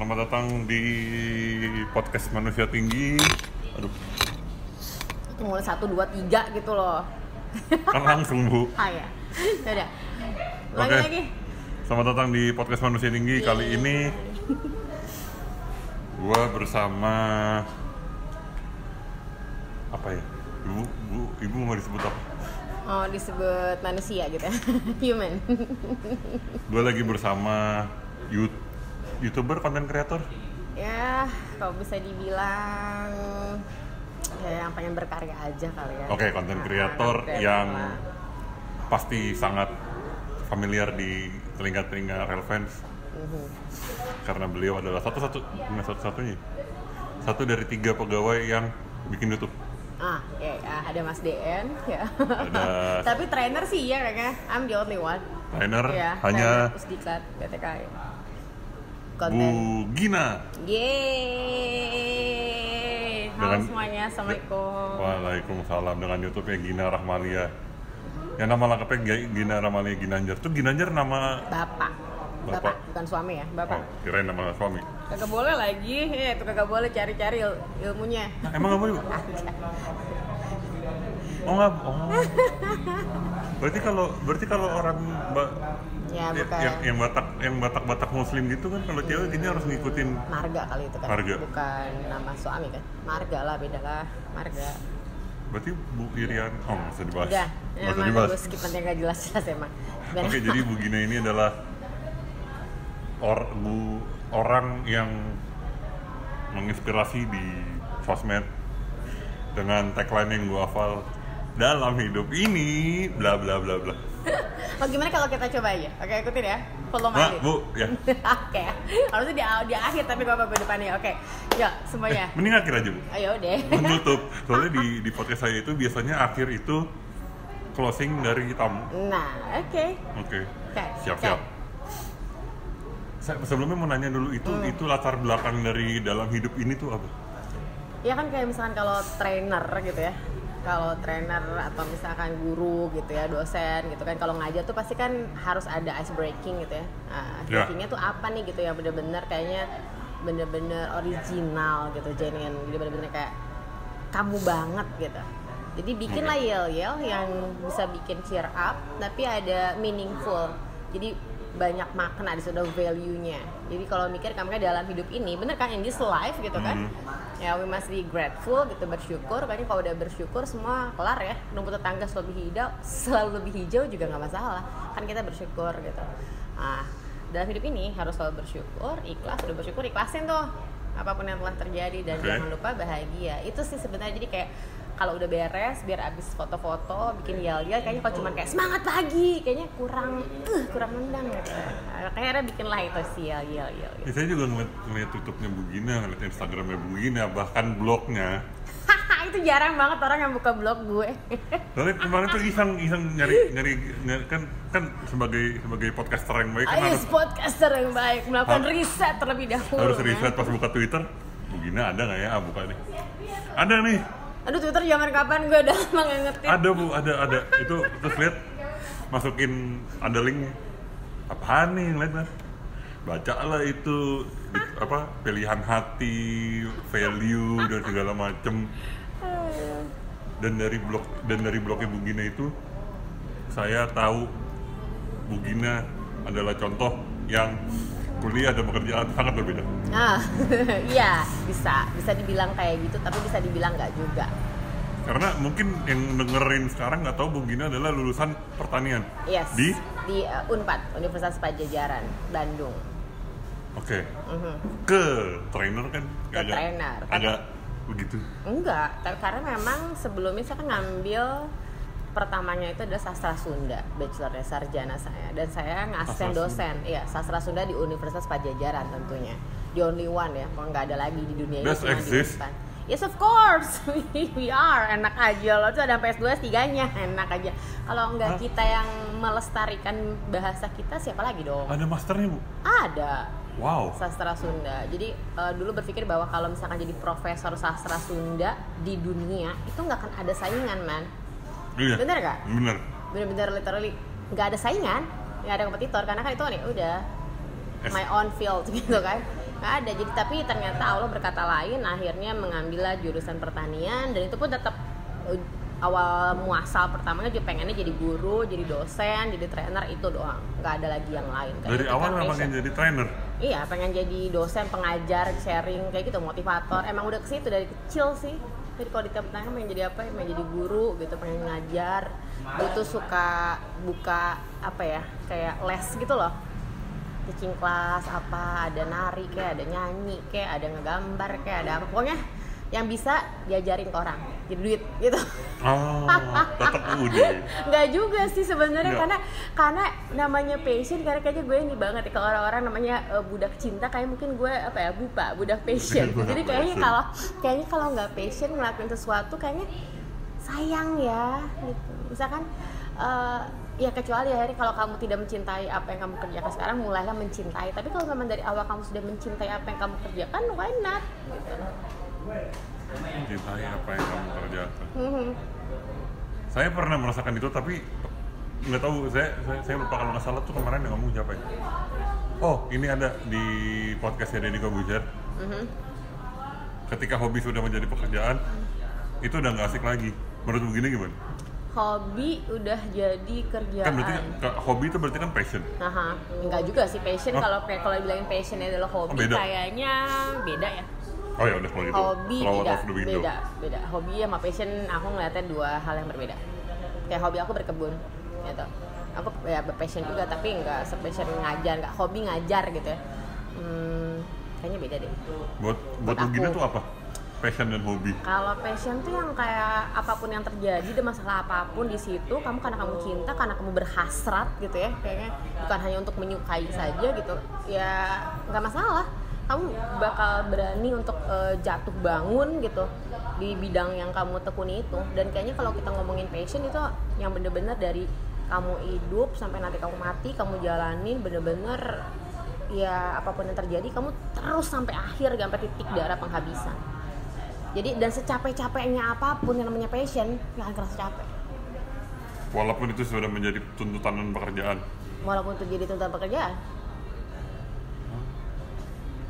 Selamat datang di podcast Manusia Tinggi. Aduh, itu mulai satu dua tiga gitu loh kan langsung bu. ah ya udah lagi Oke. lagi Selamat datang di podcast Manusia Tinggi. Kali ini gua bersama apa ya? Ibu, bu, ibu mau disebut apa? oh disebut manusia gitu ya human Gue lagi bersama you- youtuber, konten kreator. ya kalau bisa dibilang ya yang pengen berkarya aja kali ya. Oke, konten Ah, kreator konten yang lah. pasti sangat familiar di telinga-telinga real fans. Mhm. karena beliau adalah satu-satu bukan satu-satunya. Satu dari tiga pegawai yang bikin YouTube. Ah ya, ya, ada Mas DN ya. Ada- tapi trainer sih ya kayaknya. I'm the only one. Trainer ya hanya Pusdiklat PTKI Bu konten. Gina Yeay. Halo Dengan- semuanya, Assalamualaikum. Waalaikumsalam. Dengan YouTube-nya Gina Rahmalia. Yang nama lengkapnya Gi- Gina Rahmalia Ginanjar. Tuh Ginanjar nama Bapak. Bapak. Bapak, bukan suami ya, Bapak. Oh, kirain nama suami. Kagak boleh lagi, ya itu kagak boleh cari-cari il- ilmunya. Nah, emang nggak boleh Bu? oh nggak oh. Berarti kalau berarti kalau orang Ya Ya, bukan. yang, yang batak yang batak batak muslim gitu kan kalau cewek kayaknya harus ngikutin Marga kali itu kan. Marga. Bukan nama suami kan. Marga lah, beda lah. Marga. Berarti Bu Irian oh nggak usah dibahas. Udah, nggak ya, usah emang dibahas. gue skip nanti gak jelas-jelas emang. Gimana? oke jadi Bu Gina ini adalah or, bu orang yang menginspirasi di sosmed dengan tagline yang gue hafal dalam hidup ini bla bla bla bla Oh gimana kalau kita coba aja? Oke ikutin ya Follow my lead. Bu, ya. Oke Harusnya di, di akhir tapi gak apa-apa depannya Oke Yuk semuanya Mending akhir aja, Bu. Ayo deh Menutup. Soalnya di, di podcast saya itu biasanya akhir itu closing dari tamu. Nah oke Oke. Oke, Siap-siap. oke. Saya sebelumnya mau nanya dulu itu Hmm. itu latar belakang dari dalam hidup ini tuh apa? Ya kan kayak misalkan kalau trainer gitu ya kalau trainer atau misalkan guru gitu ya dosen gitu kan kalau ngajar tuh pasti kan harus ada ice breaking gitu ya. Nah, ice Ya. breakingnya tuh apa nih gitu yang bener-bener kayaknya bener-bener original gitu genuine. Jadi bener-bener kayak kamu banget gitu. Jadi bikin lah yel-yel yang bisa bikin cheer up tapi ada meaningful. Jadi banyak makna di situ ada value-nya jadi kalau mikir kamu kan dalam hidup ini bener kan in this life gitu kan? Ya we must be grateful gitu bersyukur. Kayaknya kalau udah bersyukur semua kelar ya. Rumput tetangga selalu lebih hijau selalu lebih hijau juga nggak masalah. Kan kita bersyukur gitu. Nah dalam hidup ini harus selalu bersyukur ikhlas udah bersyukur ikhlasin tuh. Apa pun yang telah terjadi dan Oke. jangan lupa bahagia. Itu sih sebenarnya. Jadi kayak kalau udah beres biar abis foto-foto bikin yel-yel kayaknya kalau cuma kayak semangat pagi kayaknya kurang uh, kurang nendang gitu kayaknya bikin lah itu sih yel-yel yel Ya, saya juga ngeliat, ngeliat YouTube-nya Bu Gina, ngeliat Instagramnya Bu Gina, bahkan blognya. itu jarang banget orang yang buka blog gue Soalnya kemarin tuh iseng iseng nyari nyari, nyari- kan kan sebagai sebagai podcaster yang baik kan Ayo harus podcaster yang baik melakukan Har- riset terlebih dahulu harus kan? riset pas buka Twitter. Bu Gina ada nggak ya? Ah, buka nih. Ada nih. Aduh Twitter zaman kapan gue udah lama nggak ngetik Ada bu, ada ada itu terus lihat masukin ada linknya. Apaan nih ngeliat? Baca lah itu di- apa pilihan hati, value dan segala macem. Dan dari blog dan dari blognya Bu Gina itu saya tahu Bu Gina adalah contoh yang kuliah dan pekerjaan sangat berbeda. Ah, iya bisa bisa dibilang kayak gitu tapi bisa dibilang nggak juga Karena mungkin yang dengerin sekarang nggak tahu Bu Gina adalah lulusan pertanian. yes Di? di uh, Unpad Universitas Pajajaran Bandung Oke. Mhm. Ke trainer kan? Ke trainer. Agak begitu. enggak tapi karena memang sebelumnya saya kan ngambil pertamanya itu adalah sastra Sunda bachelornya sarjana saya dan saya ngasih dosen iya sastra Sunda di Universitas Pajajaran tentunya the only one ya kalau nggak ada lagi di dunia ini Does di exist? Unpad. Yes of course, we are enak aja loh tuh ada PS2 S3-nya enak aja. Kalau nggak kita yang melestarikan bahasa kita siapa lagi dong? Ada masternya bu. Ada Wow. sastra Sunda. Jadi eh, dulu berpikir bahwa kalau misalkan jadi profesor sastra Sunda di dunia itu nggak akan ada saingan man. Iya. Bener nggak? Bener. Bener-bener literally nggak ada saingan, nggak ada kompetitor karena kan itu kan ya udah my own field gitu kan. nggak ada jadi tapi ternyata Allah berkata lain akhirnya mengambillah jurusan pertanian dan itu pun tetap uh, awal muasal pertamanya juga pengennya jadi guru jadi dosen jadi trainer itu doang nggak ada lagi yang lain Kayak Dari itu awal kan memang pengen jadi trainer. Iya, pengen jadi dosen, pengajar, sharing kayak gitu, motivator. Emang udah ke situ dari kecil sih. Jadi kalau di tempat pengen jadi apa? ya? Pengen jadi guru gitu, pengen ngajar. Gue suka buka apa ya? Kayak les gitu loh. Teaching class apa, ada nari kayak ada nyanyi kayak ada ngegambar kayak ada apa. Pokoknya yang bisa diajarin ke orang, jadi duit gitu. Oh, tetap udah. Nggak juga sih sebenarnya karena karena namanya passion karena kayaknya gue ini banget ya, kalau orang-orang namanya eh, budak cinta kayak mungkin gue apa ya bupa budak passion jadi kayaknya kalau kayaknya kalau nggak passion ngelakuin sesuatu kayaknya sayang ya gitu misalkan eh, ya kecuali ya kalau kamu tidak mencintai apa yang kamu kerjakan sekarang mulailah mencintai tapi kalau memang dari awal kamu sudah mencintai apa yang kamu kerjakan why not gitu. Cintai apa yang kamu kerjakan. Mhm. Saya pernah merasakan itu tapi nggak tahu saya, saya saya lupa kalau nggak salah tuh kemarin yang ngomong siapa ya? Oh ini ada di podcastnya Deddy Kobuzer. Mhm. Ketika hobi sudah menjadi pekerjaan, itu udah nggak asik lagi. Menurut begini gimana? hobi udah jadi kerjaan Kan berarti hobi itu berarti kan passion. Aha, enggak juga sih passion Oh. kalau kayak kalau bilangin passion adalah hobi Oh, beda. kayaknya beda ya. Oh ya udah kalau gitu. Hobi Flower tidak of the window. beda, beda. Hobi sama passion aku ngeliatnya dua hal yang berbeda. Kayak hobi aku berkebun gitu. Aku ya passion juga tapi enggak sepassion ngajar, enggak hobi ngajar gitu ya. Hmm, kayaknya beda deh. Buat buat Buat aku. tuh apa? Passion dan hobi. Kalau passion tuh yang kayak apa pun yang terjadi, ada masalah apa pun di situ, kamu karena kamu cinta, karena kamu berhasrat gitu ya, kayaknya bukan hanya untuk menyukai saja gitu, ya nggak masalah. Kamu bakal berani untuk eh, jatuh bangun gitu di bidang yang kamu tekuni itu. Dan kayaknya kalau kita ngomongin passion itu yang bener-bener dari kamu hidup sampai nanti kamu mati, kamu jalanin bener-bener ya apa pun yang terjadi kamu terus sampai akhir sampai titik darah penghabisan jadi dan secapek-capeknya apa pun yang namanya passion nggak akan kerasa capek Walaupun itu sudah menjadi tuntutan dan pekerjaan. walaupun itu jadi tuntutan pekerjaan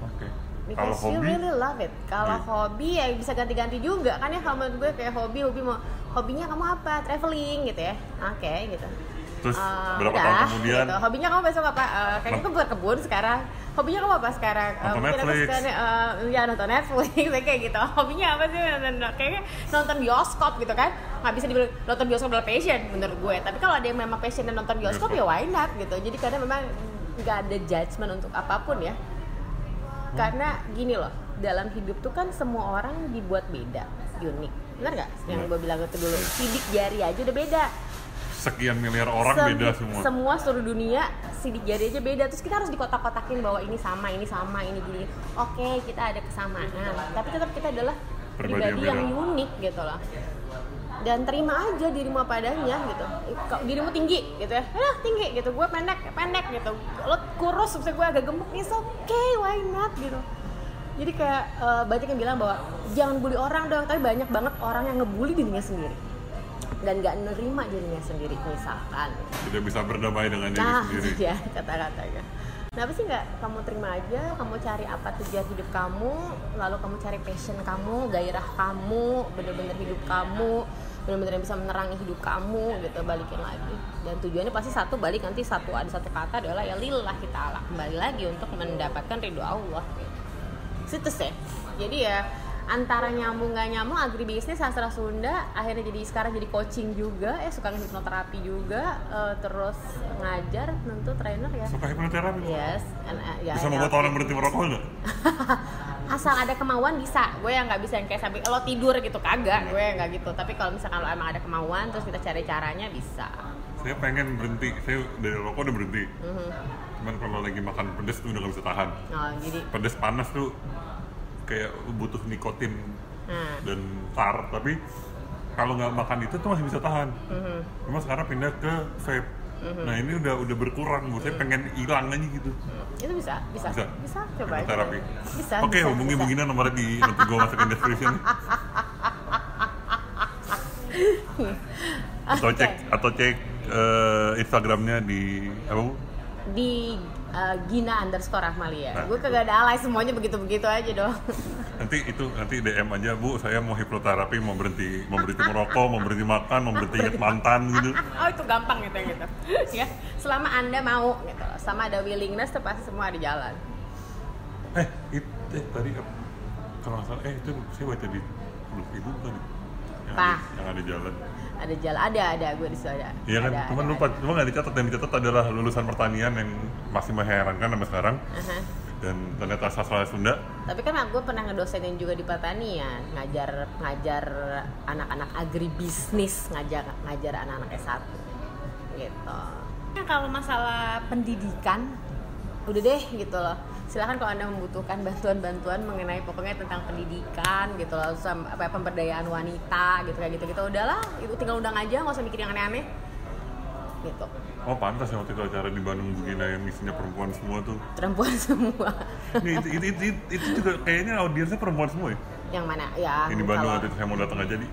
Oke. Kalau because you hobi, really love it. Kalau Iya. hobi ya bisa ganti-ganti juga. Kan ya kalau menurut gue kayak hobi hobi mau hobinya kamu apa? Traveling gitu ya. Oke gitu. Terus Eh, berapa udah, tahun kemudian? gitu. hobinya kamu besok apa? Eh, kayaknya kamu berkebun sekarang. Hobinya kamu apa sekarang? Eh, Nonton aku Netflix. suka eh, ya nonton Netflix kayak gitu. Hobinya apa sih? Nonton kayaknya nonton bioskop gitu kan. Nggak bisa dibilang nonton bioskop adalah passion menurut gue. Tapi kalau ada yang memang passion dan nonton bioskop, Bioskop. ya why not gitu. Jadi karena memang nggak ada judgement untuk apa pun ya karena gini loh dalam hidup tuh kan semua orang dibuat beda unik. Benar nggak? Yang Iya. gue bilang itu dulu sidik jari aja udah beda. Sekian miliar orang Sem- beda semua. semua seluruh dunia sidik jari aja beda. Terus kita harus dikotak-kotakin bahwa ini sama ini sama ini gini. Oke kita ada kesamaan. Tapi tetap kita adalah Pribadi yang yang, unik gitu loh dan terima aja dirimu apa adanya gitu. Kalau dirimu tinggi gitu ya. Ah tinggi gitu. Gue pendek pendek gitu. Lo kurus terus gue agak gemuk is okay why not gitu. Jadi kayak eh, banyak yang bilang bahwa jangan bully orang dong tapi banyak banget orang yang ngebully dirinya sendiri. Dan gak nerima dirinya sendiri misalkan. Tidak bisa berdamai dengan diri nah sendiri. ya kata-katanya. Kenapa sih nggak kamu terima aja? Kamu cari apa tujuan hidup kamu lalu kamu cari passion kamu gairah kamu bener-bener hidup kamu bener-bener yang bisa menerangi hidup kamu gitu balikin lagi. Dan tujuannya pasti satu balik nanti satu ada satu kata adalah ya lillahi ta'ala kembali lagi untuk mendapatkan ridho Allah. Gitu. situ sih. Jadi ya antara nyambung nggak nyambung agribisnis sastra Sunda akhirnya jadi sekarang jadi coaching juga ya suka hipnoterapi juga eh, terus ngajar tentu trainer ya Suka hipnoterapi? yes and, uh, ya, Bisa membuat orang berhenti merokok nggak? asal ada kemauan bisa gue yang nggak bisa yang kayak sampai lo tidur gitu kagak gue yang nggak gitu tapi kalau misalkan lo emang ada kemauan terus kita cari caranya bisa Saya pengen berhenti. Saya dari rokok udah berhenti. Mhm. Cuman kalau lagi makan pedes tuh udah gak bisa tahan. oh, jadi Pedes panas tuh kayak butuh nikotin nah dan tar. Tapi kalau nggak makan itu tuh masih bisa tahan. mhm. Cuma sekarang pindah ke vape. Nah ini udah udah berkurang. Buat saya pengen hilang aja gitu. itu bisa bisa Bisa. bisa coba aja Hipnoterapi. bisa Oke, bisa, hubungi bisa. begini nomornya di nanti gue masukin description. atau cek atau cek eh, Instagramnya di apa bu? di uh, Gina underscore Rahmalia. Nah, gue kagak ada alay semuanya begitu-begitu aja dong. nanti itu nanti DM aja bu saya mau hipnoterapi mau berhenti mau berhenti merokok mau berhenti makan mau berhenti ingat mantan gitu oh itu gampang gitu gitu. ya, selama anda mau gitu, sama ada willingness tuh pasti semua ada jalan. eh itu eh, tadi eh, kalau nggak salah eh itu saya baca di blog ibu ya? yang, Apa? ada, yang ada jalan Ada jalan, ada ada gue di situ ada. Iya kan, Ada, cuman ada, lupa, ada. cuma nggak dicatat yang dicatat adalah lulusan pertanian yang masih mengherankan sampai sekarang Aha. dan ternyata sastra Sunda Tapi kan gue pernah ngedosenin juga di pertanian, ngajar ngajar anak-anak agribisnis, ngajar ngajar anak-anak S1 gitu. Nah, kalau masalah pendidikan udah deh gitu loh. Silahkan kalau anda membutuhkan bantuan-bantuan mengenai pokoknya tentang pendidikan gitu loh, sama apa pemberdayaan wanita gitu kayak gitu gitu udahlah, itu tinggal undang aja nggak usah mikir yang aneh-aneh gitu. oh pantas ya waktu itu acara di Bandung Bugina yang isinya perempuan semua tuh Perempuan semua. Ini, itu, itu, itu, itu juga kayaknya audiensnya perempuan semua ya yang mana? Ya. ini Bandung waktu itu saya mau datang aja di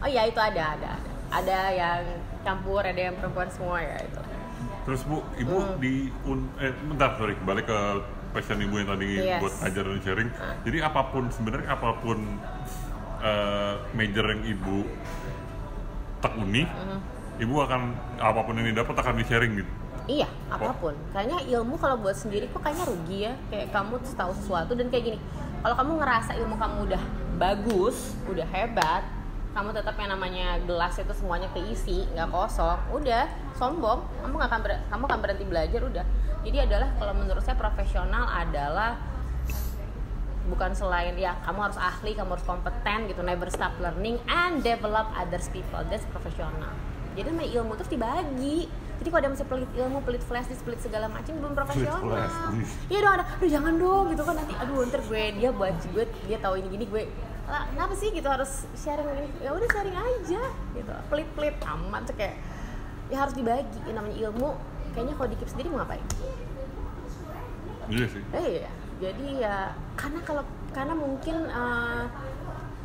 Oh iya itu ada, ada, ada. Ada yang campur, ada yang perempuan semua ya itu. terus bu ibu Hmm. di un, eh bentar sorry balik ke passion ibu yang tadi Yes. buat ngajar dan sharing jadi apa pun sebenarnya apa pun eh, major yang ibu tekuni Hmm. ibu akan apa pun yang didapat akan di sharing gitu Iya, apa pun. Kayaknya ilmu kalau buat sendiri kok kayaknya rugi ya. Kayak kamu tahu sesuatu dan kayak gini. Kalau kamu ngerasa ilmu kamu udah bagus, udah hebat, kamu tetap yang namanya gelas itu semuanya keisi, nggak kosong, udah sombong, kamu nggak akan ber- kamu akan berhenti belajar udah. Jadi adalah kalau menurut saya profesional adalah bukan selain ya kamu harus ahli, kamu harus kompeten gitu, never stop learning and develop others people. That's profesional. Jadi namanya ilmu terus dibagi. Jadi kalau ada masih pelit ilmu, pelit flash pelit segala macam belum profesional. Iya dong ada, aduh jangan dong gitu kan nanti aduh ntar gue dia buat gue dia tahu ini gini gue lah kenapa sih gitu harus sharing ini ya udah sharing aja gitu pelit pelit amat tuh kayak ya harus dibagi Yang namanya ilmu kayaknya kalau dikip sendiri mau ngapain iya sih Eh, iya. Jadi ya karena kalau karena mungkin eh,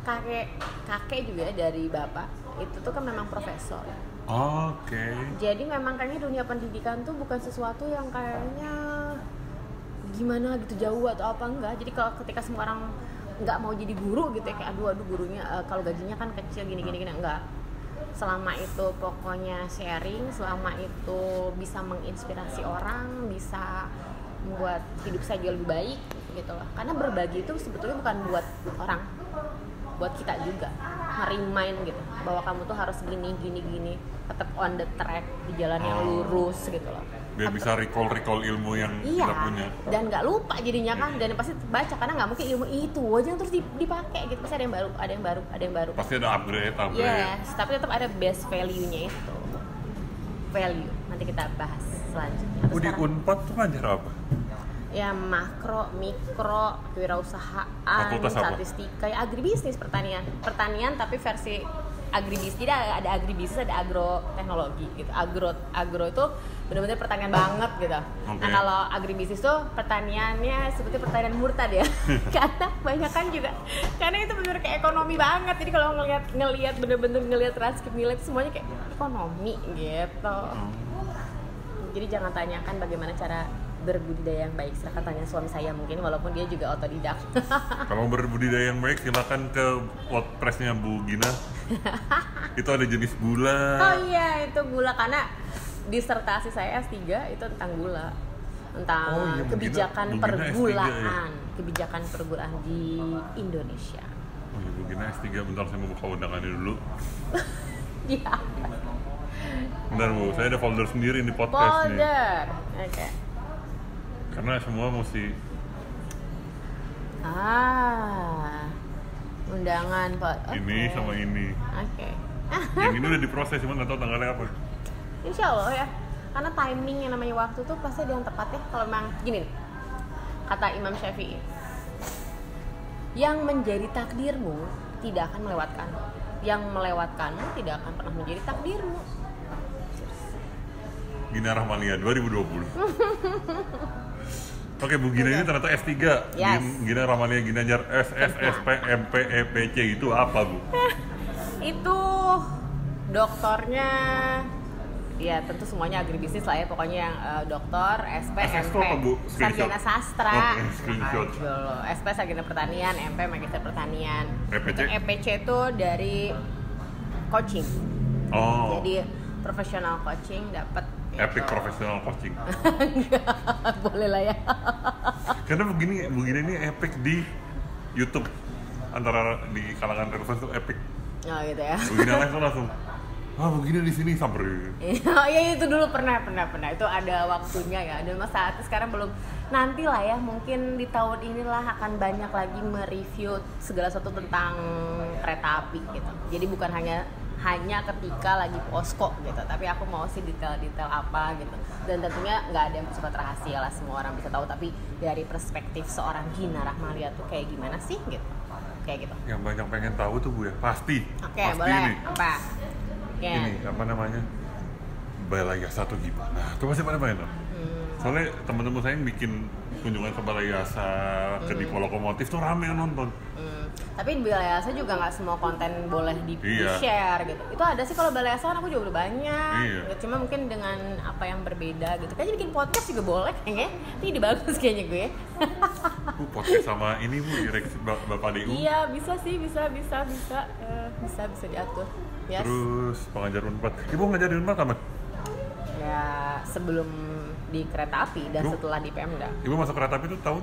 kakek kakek juga ya dari bapak itu tuh kan memang profesor. oke Jadi memang kayaknya dunia pendidikan tuh bukan sesuatu yang kayaknya gimana gitu jauh atau apa enggak. Jadi kalau ketika semua orang nggak mau jadi guru gitu ya kayak aduh aduh gurunya eh, kalau gajinya kan kecil gini gini gini enggak. Selama itu pokoknya sharing, selama itu bisa menginspirasi orang, bisa membuat hidup saya jauh lebih baik gitu loh. Karena berbagi itu sebetulnya bukan buat orang, buat kita juga ngerimain gitu bahwa kamu tuh harus gini gini gini tetap on the track di jalan yang Oh. lurus gitu loh biar bisa recall recall ilmu yang iya kita punya. dan nggak lupa jadinya kan dan pasti baca karena nggak mungkin ilmu itu aja yang terus di- dipakai gitu. Pasti ada yang baru ada yang baru ada yang baru. Pasti ada upgrade upgrade. Yes tapi tetap ada best value nya itu. Value. Nanti kita bahas selanjutnya. Terus Oh, di sekarang- Unpad tuh ngajar apa? ya makro, mikro, kewirausahaan, statistika, ya agribisnis pertanian, pertanian tapi versi agribisnis. Jadi ada ada agribisnis, ada agroteknologi gitu. Agro agro itu benar-benar pertanian banget gitu. Oke. Nah kalau agribisnis tuh pertaniannya seperti pertanian murtad ya, karena banyak kan juga, karena itu benar kayak ekonomi banget. Jadi kalau ngelihat ngelihat bener-bener ngelihat transkrip nilai itu semuanya kayak ekonomi gitu. Oh. Jadi jangan tanyakan bagaimana cara berbudidaya yang baik. Silahkan tanya suami saya mungkin walaupun dia juga otodidak. Kalau berbudidaya yang baik silakan ke WordPress-nya Bu Gina. Itu ada jenis gula. oh iya itu gula karena disertasi saya S3 itu tentang gula tentang Oh iya, kebijakan Bu Gina S3 pergulaan, kebijakan pergulaan di Indonesia. Oh iya Bu Gina S3, bentar saya mau buka undangannya dulu. Iya. Bentar Bu, saya ada folder sendiri di podcast nih. Folder. Oke. Karena semua mesti Ah. Undangan, Pak. Oke. ini sama ini. Oke. Yang ini udah diproses, cuma nggak tahu tanggalnya apa. Insya Allah ya karena timing yang namanya waktu tuh pasti ada yang tepat ya kalau memang gini kata Imam Syafi'i yang menjadi takdirmu tidak akan melewatkan yang melewatkanmu tidak akan pernah menjadi takdirmu Gina Rahmalia 2020. Oke, Bu Gina ini ternyata S3. Yes. Gin- Gina Rahmalia Ginanjar S S S P M P E P C itu apa, Bu? itu doktornya ya tentu semuanya agribisnis lah ya pokoknya yang eh, dokter, SP, SS MP, apa, Bu? Sarjana sastra. Aduh, SP sarjana pertanian, MP magister pertanian. EPC? Untuk EPC itu dari coaching, Oh, jadi profesional coaching dapat. Epic professional coaching. Boleh lah ya. Karena begini, begini ini epic di YouTube antara di kalangan relevan tuh epic. Oh gitu ya. Begini live tuh langsung, ah begini di sini samperin. Iya ya, itu dulu pernah pernah pernah itu ada waktunya ya dan mas saat sekarang belum nanti lah ya mungkin di tahun inilah akan banyak lagi mereview segala sesuatu tentang kereta api gitu jadi bukan hanya hanya ketika lagi posko gitu tapi aku mau sih detail-detail apa gitu dan tentunya nggak ada yang bersifat rahasia lah semua orang bisa tahu tapi dari perspektif seorang Gina Rahmalia tuh kayak gimana sih gitu kayak gitu Yang banyak pengen tahu tuh bu ya, pasti. oke pasti boleh ini. apa. Ini apa namanya? Balai tuh gimana? Tuh pasti pada pengen tahu. Hmm. Soalnya teman-teman saya yang bikin kunjungan ke Balai Yasa, ke Dipo Lokomotif tuh rame yang nonton. Tapi di Balai Yasa juga nggak semua konten boleh di Iya. share gitu. Itu ada sih kalau Balai Yasa kan aku juga udah banyak. Iya. gitu. Cuma mungkin dengan apa yang berbeda gitu. Kayaknya bikin podcast juga boleh kayaknya. Ini ide bagus kayaknya gue. Bu podcast sama ini bu direksi Bap- Bapak DU. iya bisa sih bisa bisa bisa Eh, bisa bisa diatur. Yes. Terus pengajar Unpad. Ibu ngajar di Unpad kapan? Ya sebelum di kereta api dan Bu. setelah di Pemda. Ibu masuk kereta api itu tahun?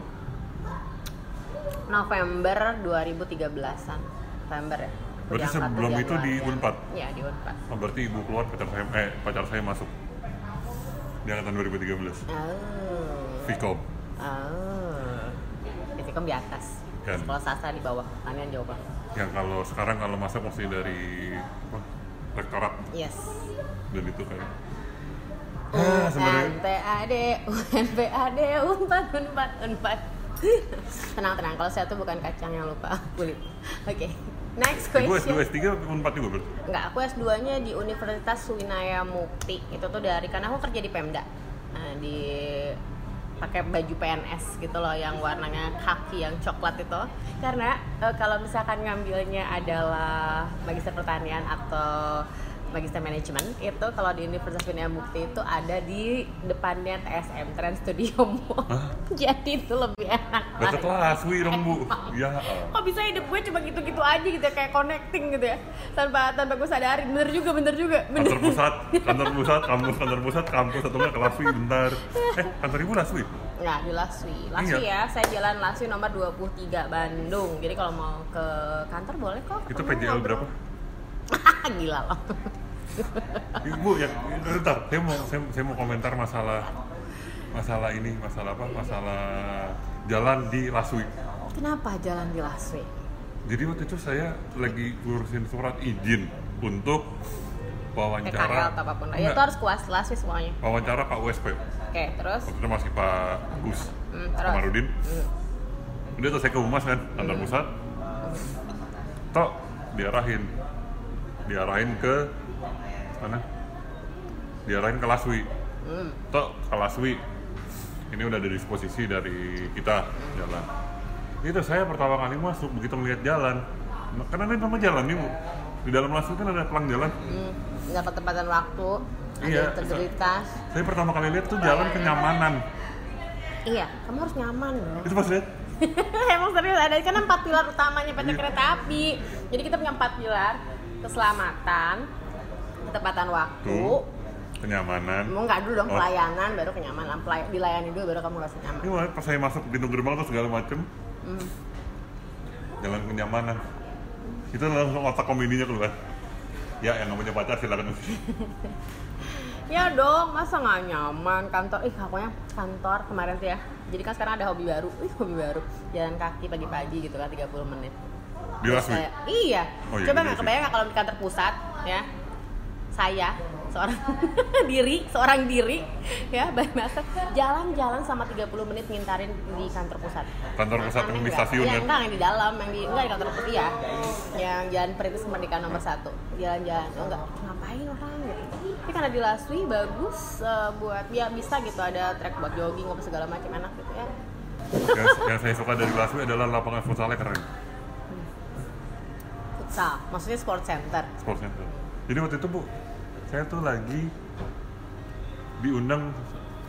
November 2013-an. November ya. Berarti sebelum itu di. Unpad? Iya di Unpad. Oh, berarti ibu keluar pacar saya, eh pacar saya masuk. Di angkatan 2013. Oh. Vkom. Oh. Divkom di atas. Kan. Sekolah sastra di bawah. Kalian jauh banget. Yang kalau sekarang kalau masuk mesti dari apa, rektorat Yes. dan itu kayak Ah, sebenarnya UNPAD, UNPAD, Unpad, Unpad, Unpad. Tenang, tenang. Kalau saya tuh bukan kacang yang lupa kulit. Oke. Next ibu question. S2 S3 Unpad juga berarti. Enggak, aku S2-nya di Universitas Suwinaya Mukti. Itu tuh dari karena aku kerja di Pemda. Nah, di pakai baju PNS gitu loh yang warnanya kaki yang coklat itu. Karena eh, kalau misalkan ngambilnya adalah magister pertanian atau magister manajemen itu kalau di Universitas Suwinaya Mukti itu ada di depannya TSM Trans Studio Mall. Jadi itu lebih enak. Deket lagi. lah, Aswi dong bu. Ya. kok bisa hidup gue cuma gitu-gitu aja gitu ya, kayak connecting gitu ya tanpa tanpa gue sadarin bener juga bener juga bener Kantor pusat, kantor pusat, kampus, kantor pusat, kampus atau enggak ke Laswi bentar. Eh, kantor ibu Laswi? nggak di Laswi Laswi Iya. ya saya jalan Laswi nomor 23 Bandung jadi kalau mau ke kantor boleh kok Itu PJL berapa? gila loh Ibu ya, bentar, saya mau saya, saya mau komentar masalah masalah ini, masalah apa? Masalah jalan di Laswi. kenapa jalan di Laswi Jadi waktu itu saya lagi ngurusin surat izin untuk PKL wawancara. atau apa pun ya itu harus kuas Laswi semuanya wawancara Pak USP. oke terus Waktu itu masih Pak Gus Hmm, terus Kamarudin. Hmm. Udah tuh saya ke Humas kan, kantor pusat. Tok diarahin, diarahin ke mana? Diarahin ke Laswi. Hmm. Tok ke Laswi. Ini udah ada disposisi dari kita jalan. Itu saya pertama kali masuk begitu melihat jalan. Karena ini nama jalan nih bu. Di dalam Laswi kan ada pelang jalan. Hmm, nggak ketempatan waktu Iya, integritas Saya pertama kali lihat tuh jalan kenyamanan. iya kamu harus nyaman dong Itu pas lihat Emang serius ada karena empat pilar utamanya PT Iya. Kereta Api. Jadi kita punya empat pilar keselamatan, ketepatan waktu. kenyamanan. Mau nggak dulu dong Oh. pelayanan, baru kenyamanan. Pelay- dilayani dulu baru kamu rasa nyaman. Ini malah pas saya masuk pintu gerbang tuh segala macem Hmm. jalan kenyamanan itu langsung otak komedinya keluar ya yang nggak punya pacar silakan Ya dong, masa nggak nyaman kantor? Ih, pokoknya kantor kemarin tuh ya. Jadi kan sekarang ada hobi baru, Ih, hobi baru. Jalan kaki pagi-pagi gitu kan 30 menit. di iya. Oh iya, Coba nggak kebayang kalau di kantor pusat ya? Saya seorang diri, seorang diri ya, masa jalan-jalan sama 30 menit ngintarin di kantor pusat. kantor pusat yang di stasiun Iya, kan enggak yang di dalam, yang di enggak di kantor pusat ya. Yang jalan perintis kemerdekaan nomor satu, jalan-jalan. Oh enggak, ngapain orang gitu. Tapi karena di Laswi bagus eh, buat ya bisa gitu ada track buat jogging apa segala macam enak gitu ya. yang, yang saya suka dari Laswi adalah lapangan futsalnya keren Futsal, maksudnya sport center. sport center jadi waktu itu bu saya tuh lagi diundang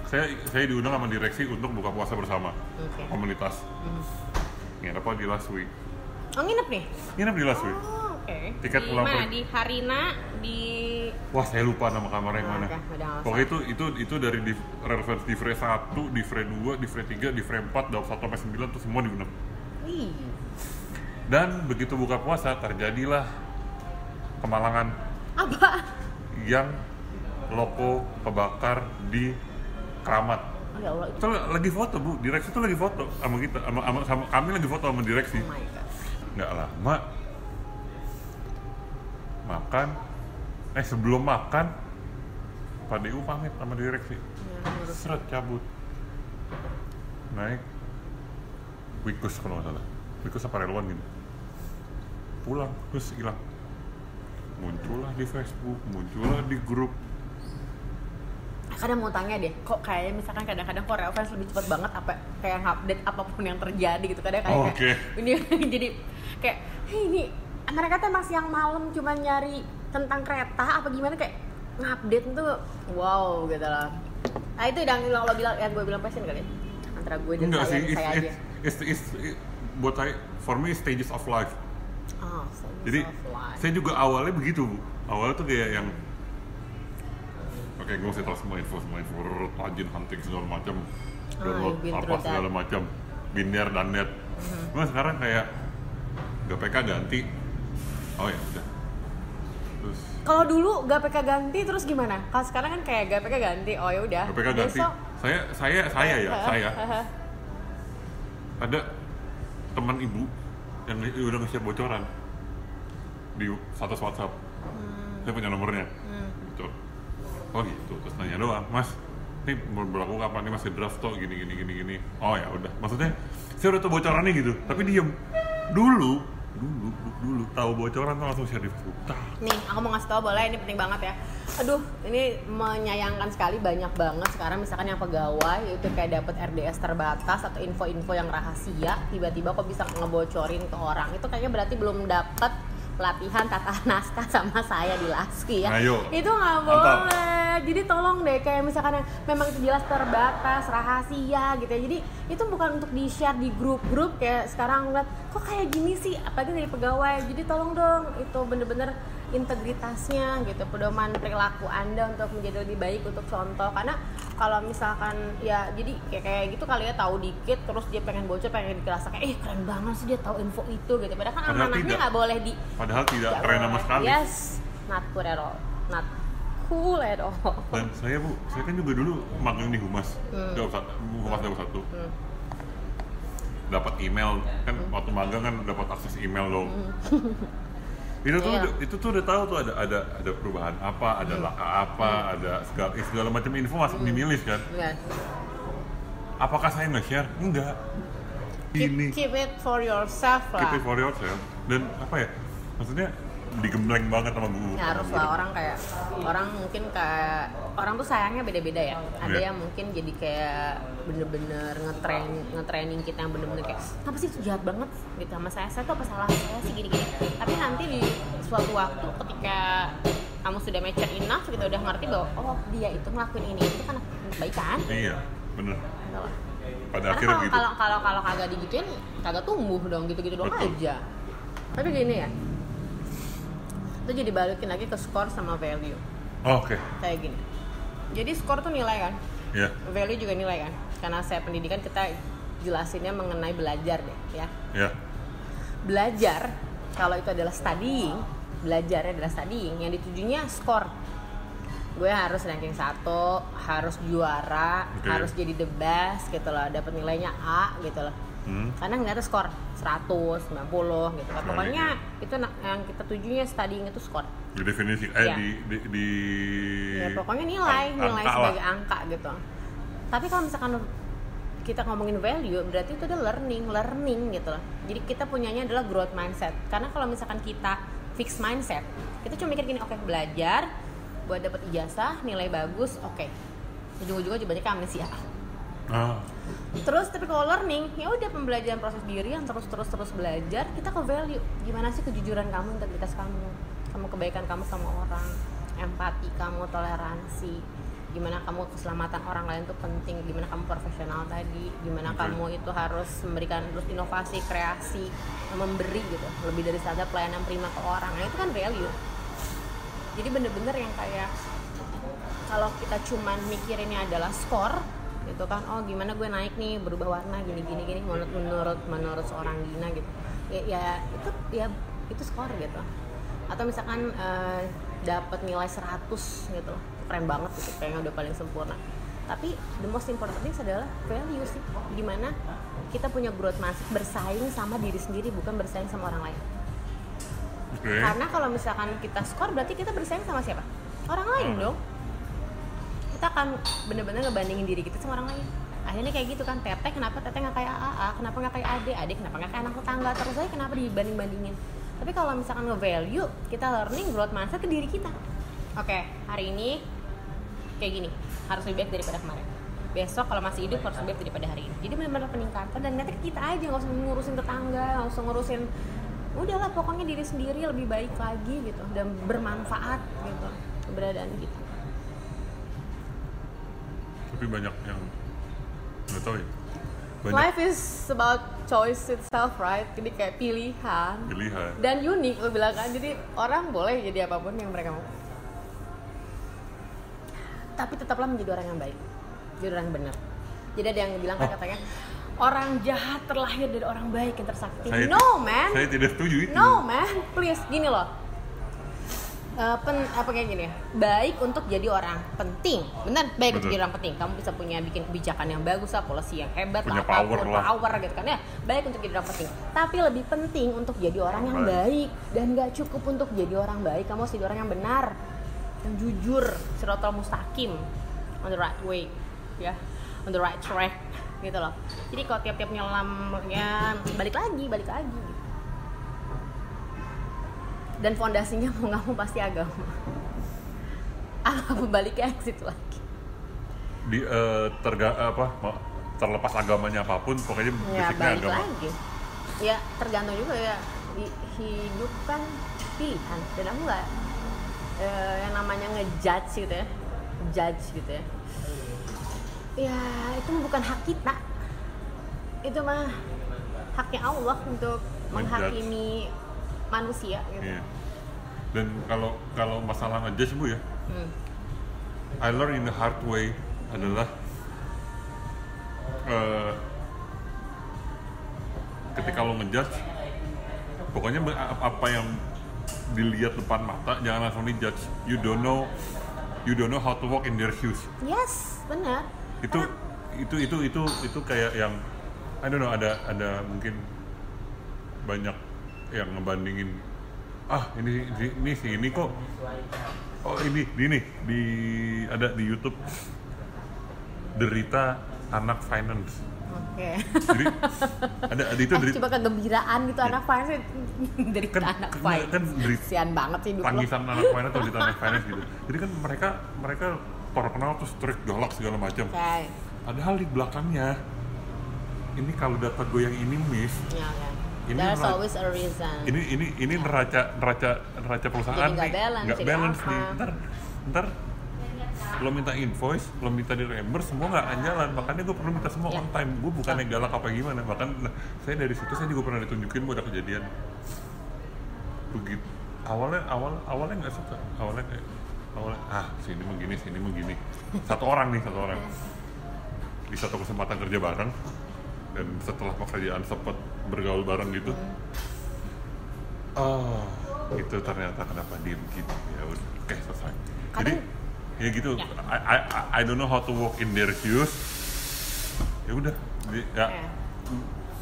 saya saya diundang sama direksi untuk buka puasa bersama Oke. komunitas. Hmm. Nginep apa di last week? Oh nginep nih? Nginep di last week. Oh, oke. Tiket di pulang mana? pergi. Di Harina di Wah saya lupa nama kamarnya yang Oh, mana. nggak Pokoknya itu itu itu dari di relevance di frame 1, di frame 2, di frame 3, di frame 4, dari 1 sampai 9 tuh semua diundang. Wih. Dan begitu buka puasa terjadilah kemalangan Apa? Yang loko kebakar di Keramat. Oh ya Allah. Itu. Lagi foto bu, direksi itu lagi foto sama kita, sama, sama, sama- kami lagi foto sama direksi. Oh. Nggak lama makan, eh sebelum makan Pak DU pamit sama direksi, Ya, seret cabut, naik. Wikus kalau nggak salah, Wikus apa Relwan gitu, pulang terus hilang, muncullah di Facebook, muncullah di grup, kadang mau tanya deh kok kayaknya misalkan kadang-kadang Korea fans lebih cepat banget apa kayak update apa pun yang terjadi gitu. Kadang kayak Oh, Oke. ini jadi kayak "Hei, ini mereka tuh masih yang malam cuma nyari tentang kereta apa gimana? Kayak ngupdate tuh wow gitu loh nah itu yang lo bilang yang gue bilang passion kali ya antara gue dan enggak saya sih, it's, saya it's, aja. it's, it's, it- buat saya, for me stages of life. Oh sense Jadi saya juga awalnya begitu bu. Awalnya tuh kayak yang oke gue mesti tahu semua info semua info. Rajin hunting segala macam. Download you've been apa segala macam. Binder dan net. Cuma sekarang kayak GPK ganti. Oh ya udah. Terus kalau dulu GPK ganti terus gimana? Kalau sekarang kan kayak GPK ganti. Oh ya udah. GPK ganti. besok. Saya saya saya ya saya. Ada teman ibu yang udah nge-share bocoran di status WhatsApp. Saya punya nomornya. Hmm. Bocor. Oh gitu, terus nanya doang, Mas. Ini berlaku kapan nih masih draft toh gini gini gini gini. Oh ya udah. Maksudnya saya udah tahu bocorannya gitu, tapi diem. Dulu, dulu, dulu, tahu bocoran tuh langsung share di Facebook. Nih, aku mau ngasih tau boleh ini penting banget ya. Aduh, ini menyayangkan sekali banyak banget sekarang misalkan yang pegawai itu kayak dapat RDS terbatas atau info-info yang rahasia, tiba-tiba kok bisa ngebocorin ke orang. Itu kayaknya berarti belum dapat pelatihan tata naskah sama saya di Laski ya. Ayo. Itu nggak boleh. Jadi tolong deh kayak misalkan yang memang itu jelas terbatas, rahasia gitu ya. Jadi itu bukan untuk di-share di grup-grup kayak sekarang ngeliat kok kayak gini sih apalagi dari pegawai. Jadi tolong dong itu bener-bener integritasnya gitu pedoman perilaku anda untuk menjadi lebih baik untuk contoh karena kalau misalkan ya jadi kayak kayak gitu kali ya tahu dikit terus dia pengen bocor pengen dikerasa kayak eh keren banget sih dia tahu info itu gitu padahal kan Padahal amanahnya tidak. nggak boleh di Padahal tidak keren sama sekali. yes not cool at all not cool at all Dan saya bu, saya kan juga dulu magang di Humas, Hmm. Daun Sat- Humas Satu. Hmm. Dapat email kan waktu magang kan dapat akses email dong. itu tuh Hmm. Iya. itu tuh udah tahu tuh ada ada ada perubahan apa, ada Hmm. laka apa, ada segala segala macam info masuk di milis kan. Yes. Apakah saya nge-share? Enggak. Keep, Ini keep it for yourself lah. keep it for yourself. Dan apa ya? Maksudnya digembleng banget sama bu. Ya, harus lah orang kayak orang mungkin kayak orang tuh sayangnya beda-beda ya. Ada Iya. yang mungkin jadi kayak bener-bener ngetrain ngetraining kita yang bener-bener kayak apa sih itu jahat banget gitu sama saya. Saya tuh apa salah saya sih gini-gini. Tapi nanti di suatu waktu ketika kamu sudah mature enough kita udah ngerti bahwa oh dia itu ngelakuin ini itu kan kebaikan. Iya, bener. Gitu. Pada Karena akhirnya kalau kalau kalau kalau kagak digituin kagak tumbuh dong gitu-gitu doang aja. Tapi gini ya. Itu jadi balikin lagi ke skor sama value. Oh, Oke, Kayak gini. Jadi skor tuh nilai kan, ya, value juga nilai kan. Karena saya pendidikan kita jelasinnya mengenai belajar deh ya. ya, Belajar kalau itu adalah studying, belajarnya adalah studying, yang ditujunya skor. Gue harus ranking satu, harus juara, Oke. harus jadi the best gitu loh, dapat nilainya A gitu loh. Hmm. karena ngeliatnya skor 100, 90 gitu kan. Pokoknya iya. itu yang kita tujunya studying itu skor. di definisi, eh Iya. di, di, di Ya pokoknya nilai, ang- nilai angka lah. sebagai angka gitu. Tapi kalau misalkan kita ngomongin value, berarti itu adalah learning, learning gitu loh. Jadi kita punyanya adalah growth mindset. Karena kalau misalkan kita fix mindset, kita cuma mikir gini, oke belajar buat dapat ijazah, nilai bagus, oke. Ujung-ujungnya juga banyak amnesia. Ah, Terus tapi kalau learning, ya udah pembelajaran proses diri yang terus terus terus belajar, kita ke value. Gimana sih kejujuran kamu, integritas kamu, kamu kebaikan kamu sama orang, empati kamu, toleransi. gimana kamu keselamatan orang lain tuh penting. Gimana kamu profesional tadi. Gimana Oke. kamu itu harus memberikan terus inovasi kreasi memberi gitu. Lebih dari saja pelayanan prima ke orang. Nah itu kan value. Jadi bener-bener yang kayak kalau kita cuman mikirinnya adalah skor gitu kan oh gimana gue naik nih berubah warna gini gini gini menurut menurut menurut seorang Gina gitu ya, ya itu ya itu skor gitu atau misalkan eh, dapat nilai 100 gitu keren banget gitu kayaknya udah paling sempurna tapi the most important thing adalah value sih di mana kita punya growth mindset bersaing sama diri sendiri bukan bersaing sama orang lain Oke. karena kalau misalkan kita skor berarti kita bersaing sama siapa? Orang lain Hmm. dong. Kita akan bener-bener ngebandingin diri kita sama orang lain. Akhirnya kayak gitu kan, Teteh kenapa Teteh nggak kayak AA, kenapa nggak kayak Ade, Ade kenapa nggak kayak anak tetangga, terus aja kenapa dibanding-bandingin. Tapi kalau misalkan nge-value, kita learning growth mindset ke diri kita. Oke, hari ini kayak gini, harus lebih baik daripada kemarin. Besok kalau masih hidup harus lebih baik daripada hari ini. Jadi benar-benar peningkatan dan nanti kita aja nggak usah ngurusin tetangga, nggak usah ngurusin udahlah pokoknya diri sendiri lebih baik lagi gitu dan bermanfaat gitu keberadaan kita Tapi banyak yang nggak tahu ya. Banyak life is about choice itself right jadi kayak pilihan pilihan. dan unik lo bilang kan jadi orang boleh jadi apa pun yang mereka mau tapi tetaplah menjadi orang yang baik jadi orang yang benar jadi ada yang bilang kan Oh. katanya orang jahat terlahir dari orang baik yang tersakiti Saya- no man Saya tidak setuju itu. No man, please gini loh. Eh, pen, apa kayak gini ya? Baik untuk jadi orang penting, benar baik untuk Betul. jadi orang penting. Kamu bisa punya bikin kebijakan yang bagus lah, policy yang hebat Punya lah, power lah. power gitu kan ya. Baik untuk jadi orang penting. Tapi lebih penting untuk jadi orang yang Baik. baik dan gak cukup untuk jadi orang baik. Kamu harus jadi orang yang benar, yang jujur, sirotol mustaqim, on the right way, ya, on the right track gitu loh. Jadi kalau tiap-tiap nyelam ya balik lagi, balik lagi. Dan fondasinya mau nggak mau pasti agama. Apa baliknya ke situ lagi? Di eh, terga apa terlepas agamanya apa pun, pokoknya ya basicnya balik agama. lagi. Ya tergantung juga ya hidup kan pilihan. Dan aku nggak eh, yang namanya ngejudge gitu ya judge gitu ya. Ya itu bukan hak kita. Itu mah haknya Allah untuk menghakimi manusia gitu. Iya. Dan kalau kalau masalah ngejudge bu ya, Hmm. I learn in the hard way adalah eh, ketika lo ngejudge, pokoknya apa yang dilihat depan mata jangan langsung dijudge. You don't know, you don't know how to walk in their shoes. yes benar Itu Karena- itu itu itu itu kayak yang I don't know ada ada mungkin banyak yang ngebandingin ah ini ini, ini si ini kok. Oh ini di ini di ada di YouTube. Derita anak finance. Oke. Jadi ada ada itu derita coba kegembiraan gitu anak finance dari Kan- anak kan- finance. kan dari- Kasian banget sih lo tangisan anak finance atau derita anak finance gitu. Jadi kan mereka mereka terkenal terus trik galak segala macam. Oke. Padahal di belakangnya ini kalau data gue yang ini miss ya oke Ini there's ra- always a reason. Ini ini ini neraca neraca neraca perusahaan Jadi nih. balance, nggak balance nih. ntar ntar lo minta invoice lo minta di reimburse semua nggak akan jalan. Makanya gue perlu minta semua Ya. on time. Gue bukan yang galak apa gimana. Bahkan nah, saya dari situ saya juga pernah ditunjukin gue ada kejadian. Begitu awalnya awal awalnya nggak suka. Awalnya kayak awalnya ah sini begini sini begini satu orang nih satu orang. Di satu kesempatan kerja bareng. Dan setelah pekerjaan sempat bergaul bareng gitu? Oh. Itu ternyata kenapa dia begitu ya udah oke selesai. Jadi ya gitu. Ya. I, I I- don't know how to walk in their shoes. Ya udah di- ya. Ya.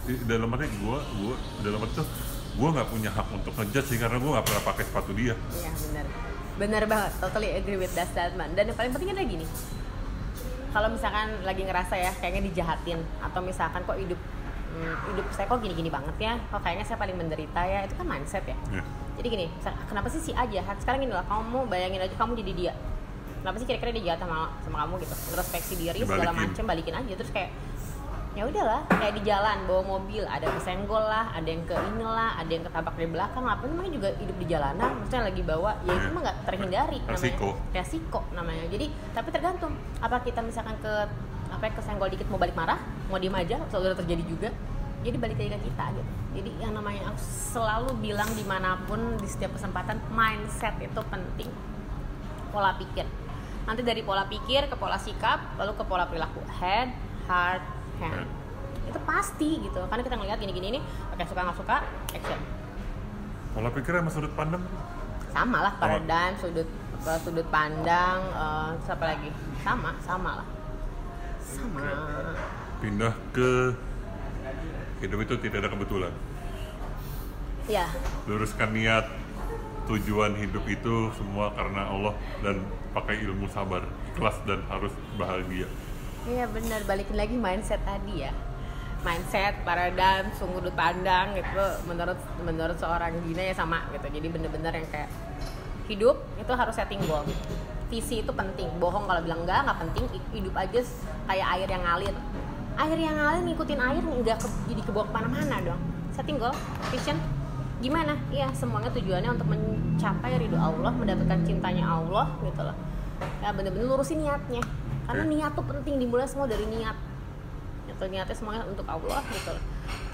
di- dalam arti gue gue dalam arti tuh gue nggak punya hak untuk ngejudge sih karena gue nggak pernah pakai sepatu dia. Iya benar. Benar banget totally agree with that statement. Dan yang paling penting adalah gini. Kalau misalkan lagi ngerasa ya kayaknya dijahatin atau misalkan kok hidup hmm, hidup saya kok gini-gini banget ya. Kok kayaknya saya paling menderita ya. Itu kan mindset ya. Ya. jadi gini kenapa sih si A jahat? Sekarang gini lah kamu bayangin aja kamu jadi dia. Kenapa sih kira-kira dia jahat sama sama kamu gitu? Introspeksi diri segala Dibalikin. macam balikin aja. Terus kayak ya udahlah kayak di jalan bawa mobil. Ada kesenggol lah ada yang ke inilah ada yang ketabrak dari belakang apa namanya juga hidup di jalanan maksudnya lagi bawa ya itu Iya. mah nggak terhindari Resiko. namanya resiko namanya. Jadi tapi tergantung. Apa kita misalkan ke ya, kesenggol dikit mau balik marah mau diem aja selalu terjadi juga. Jadi balik lagi ke kita gitu. Jadi yang namanya aku selalu bilang di mana pun di setiap kesempatan mindset itu penting. Pola pikir. Nanti dari pola pikir ke pola sikap lalu ke pola perilaku. Head heart hand. Itu pasti gitu. Karena kita ngelihat gini-gini ini oke suka nggak suka action. Pola pikir sama sudut pandang? Sama lah paradigm sudut eh, sudut pandang eh, siapa lagi? Sama sama lah sama. Pindah ke hidup itu tidak ada kebetulan. ya. Luruskan niat tujuan hidup itu semua karena Allah dan pakai ilmu sabar, ikhlas dan harus bahagia. iya benar. Balikin lagi mindset tadi ya. Mindset paradigm sudut pandang gitu menurut menurut seorang Gina ya sama gitu. Jadi bener-bener yang kayak hidup itu harus setting goal visi itu penting. Bohong kalau bilang enggak nggak penting. Hidup aja kayak air yang ngalir. Air yang ngalir ngikutin air nggak ke, jadi kebawa ke mana-mana dong. Setting goal vision gimana? Iya semuanya tujuannya untuk mencapai ridho Allah mendapatkan cintanya Allah gitu loh. Ya bener-bener lurusin niatnya. Karena Oke. niat tuh penting dimulai semua dari niat. Itu niatnya semuanya untuk Allah gitu loh.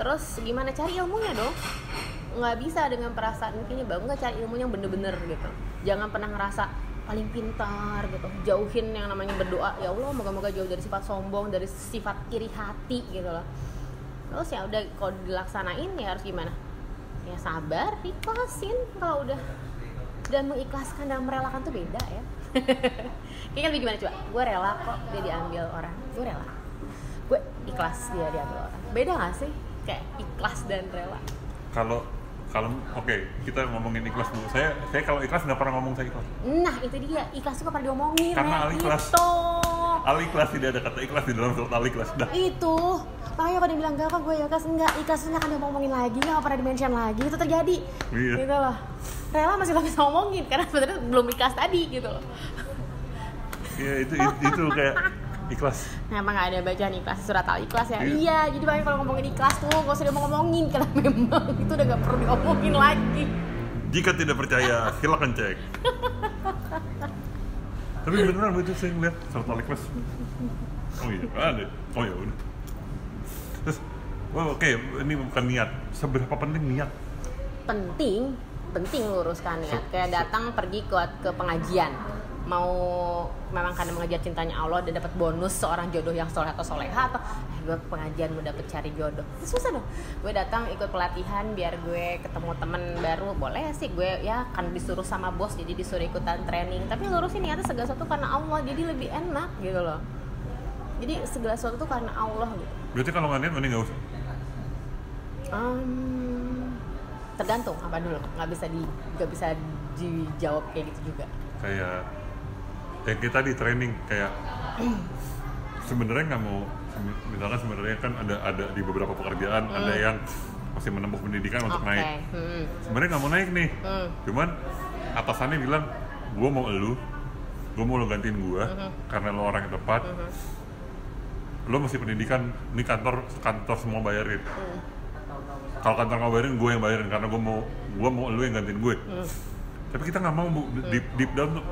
terus gimana? Cari ilmunya dong. Nggak bisa dengan perasaan mungkin bang nggak cari ilmunya yang bener-bener gitu. Jangan pernah ngerasa paling pintar gitu. Jauhin yang namanya berdoa. Ya Allah moga-moga jauh dari sifat sombong dari sifat iri hati gitu loh. Terus ya udah kalau dilaksanain ya harus gimana? Ya sabar ikhlasin. Kalau udah dan mengikhlaskan dan merelakan tuh beda ya. Kayaknya lebih gimana coba? Gue rela kok dia diambil orang. Gue rela. Gue ikhlas dia diambil orang. Beda gak sih? Kayak ikhlas dan rela. Kalau kalau oke kita ngomongin ikhlas dulu. Saya saya kalau ikhlas nggak pernah ngomong saya ikhlas. nah itu dia ikhlas tuh gak pernah diomongin Karena ya. al ikhlas. itu Al ikhlas tidak ada kata ikhlas di dalam surat al ikhlas. Dah. itu makanya dia bilang enggak kok gue ikhlas enggak ikhlasnya akan diomongin lagi nggak pernah dimention lagi itu terjadi Iya. gitu loh rela masih bisa ngomongin karena sebenarnya belum ikhlas tadi gitu loh Iya itu, itu itu kayak ikhlas. Nah, emang gak ada bacaan ikhlas surat al ikhlas ya? Iya. Iya, jadi makanya kalau ngomongin ikhlas tuh gak usah diomong-ngomongin karena memang itu udah gak perlu diomongin lagi. Jika tidak percaya, silakan cek. Tapi beneran begitu saya ngeliat surat al ikhlas. Oh iya, ada. Oh ya udah. Terus, oh, oke, ini bukan niat. Seberapa penting niat? Penting, penting luruskan ya. Kayak datang pergi ke ke pengajian mau memang karena mengejar cintanya Allah dan dapat bonus seorang jodoh yang soleh atau soleha atau eh, gue pengajian mau dapet cari jodoh. Susah dong. Gue datang ikut pelatihan biar gue ketemu temen baru. Boleh sih gue ya kan disuruh sama bos jadi disuruh ikutan training. Tapi lurusin niatnya segala sesuatu karena Allah jadi lebih enak gitu loh. Jadi segala sesuatu tuh karena Allah gitu. Berarti kalau nggak niat mending nggak usah. Hmm, tergantung apa dulu. Nggak bisa di nggak bisa dijawab kayak gitu juga. Kayak yang kita di training kayak sebenarnya nggak mau misalkan sebenarnya kan ada ada di beberapa pekerjaan ada yang masih menempuh pendidikan untuk oke naik hmm. sebenarnya nggak mau naik nih Hmm. cuman atasannya bilang gue mau elu gue mau lo gantiin gue Mhm. karena lo orang yang tepat Mhm. lo masih pendidikan ini kantor kantor semua bayarin Hmm. kalau kantor nggak bayarin gue yang bayarin karena gue mau gue mau lo yang gantiin gue Hmm. tapi kita nggak mau bu deep deep down tuh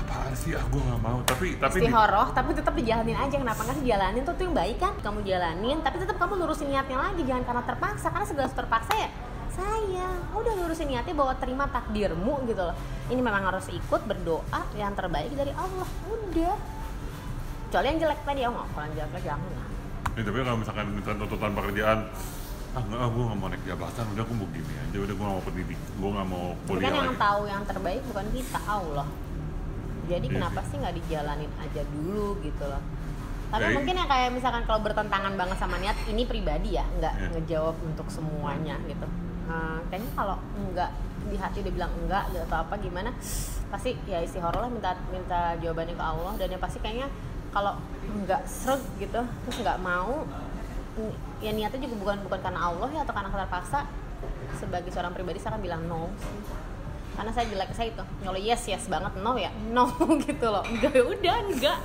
apaan sih? Ah gue nggak mau. Tapi tapi di- istihoroh tapi tetap dijalanin aja. Kenapa nggak sih jalanin tuh tuh yang baik kan kamu jalanin. Tapi tetap kamu lurusin niatnya lagi. Jangan karena terpaksa. Karena segala terpaksa ya sayang. Udah lurusin niatnya bahwa terima takdirmu gitu loh. Ini memang harus ikut berdoa yang terbaik dari Allah. Udah. Kecuali yang jelek tadi. Oh nggak kalau yang jelek jangan. Lah Ya, tapi kalau misalkan minta tuntutan pekerjaan ah nggak ah gue nggak mau naik jabatan udah gue mau gini aja. Udah gue nggak mau pendidik gue nggak mau kuliah kan yang lagi. tahu yang terbaik bukan kita. Allah jadi Iya kenapa sih. nggak dijalanin aja dulu gitu loh? Tapi mungkin ya kayak misalkan kalau bertentangan banget sama niat ini pribadi ya nggak Iya. ngejawab untuk semuanya gitu. Eh, kayaknya kalau enggak di hati udah bilang enggak gitu atau apa gimana pasti ya istihoroh lah minta minta jawabannya ke Allah. Dan yang pasti kayaknya kalau enggak sreg gitu terus nggak mau ya niatnya juga bukan bukan karena Allah ya atau karena terpaksa sebagai seorang pribadi saya akan bilang no sih karena saya jelek saya itu kalau yes yes banget. No ya? No gitu loh. Enggak ya udah enggak.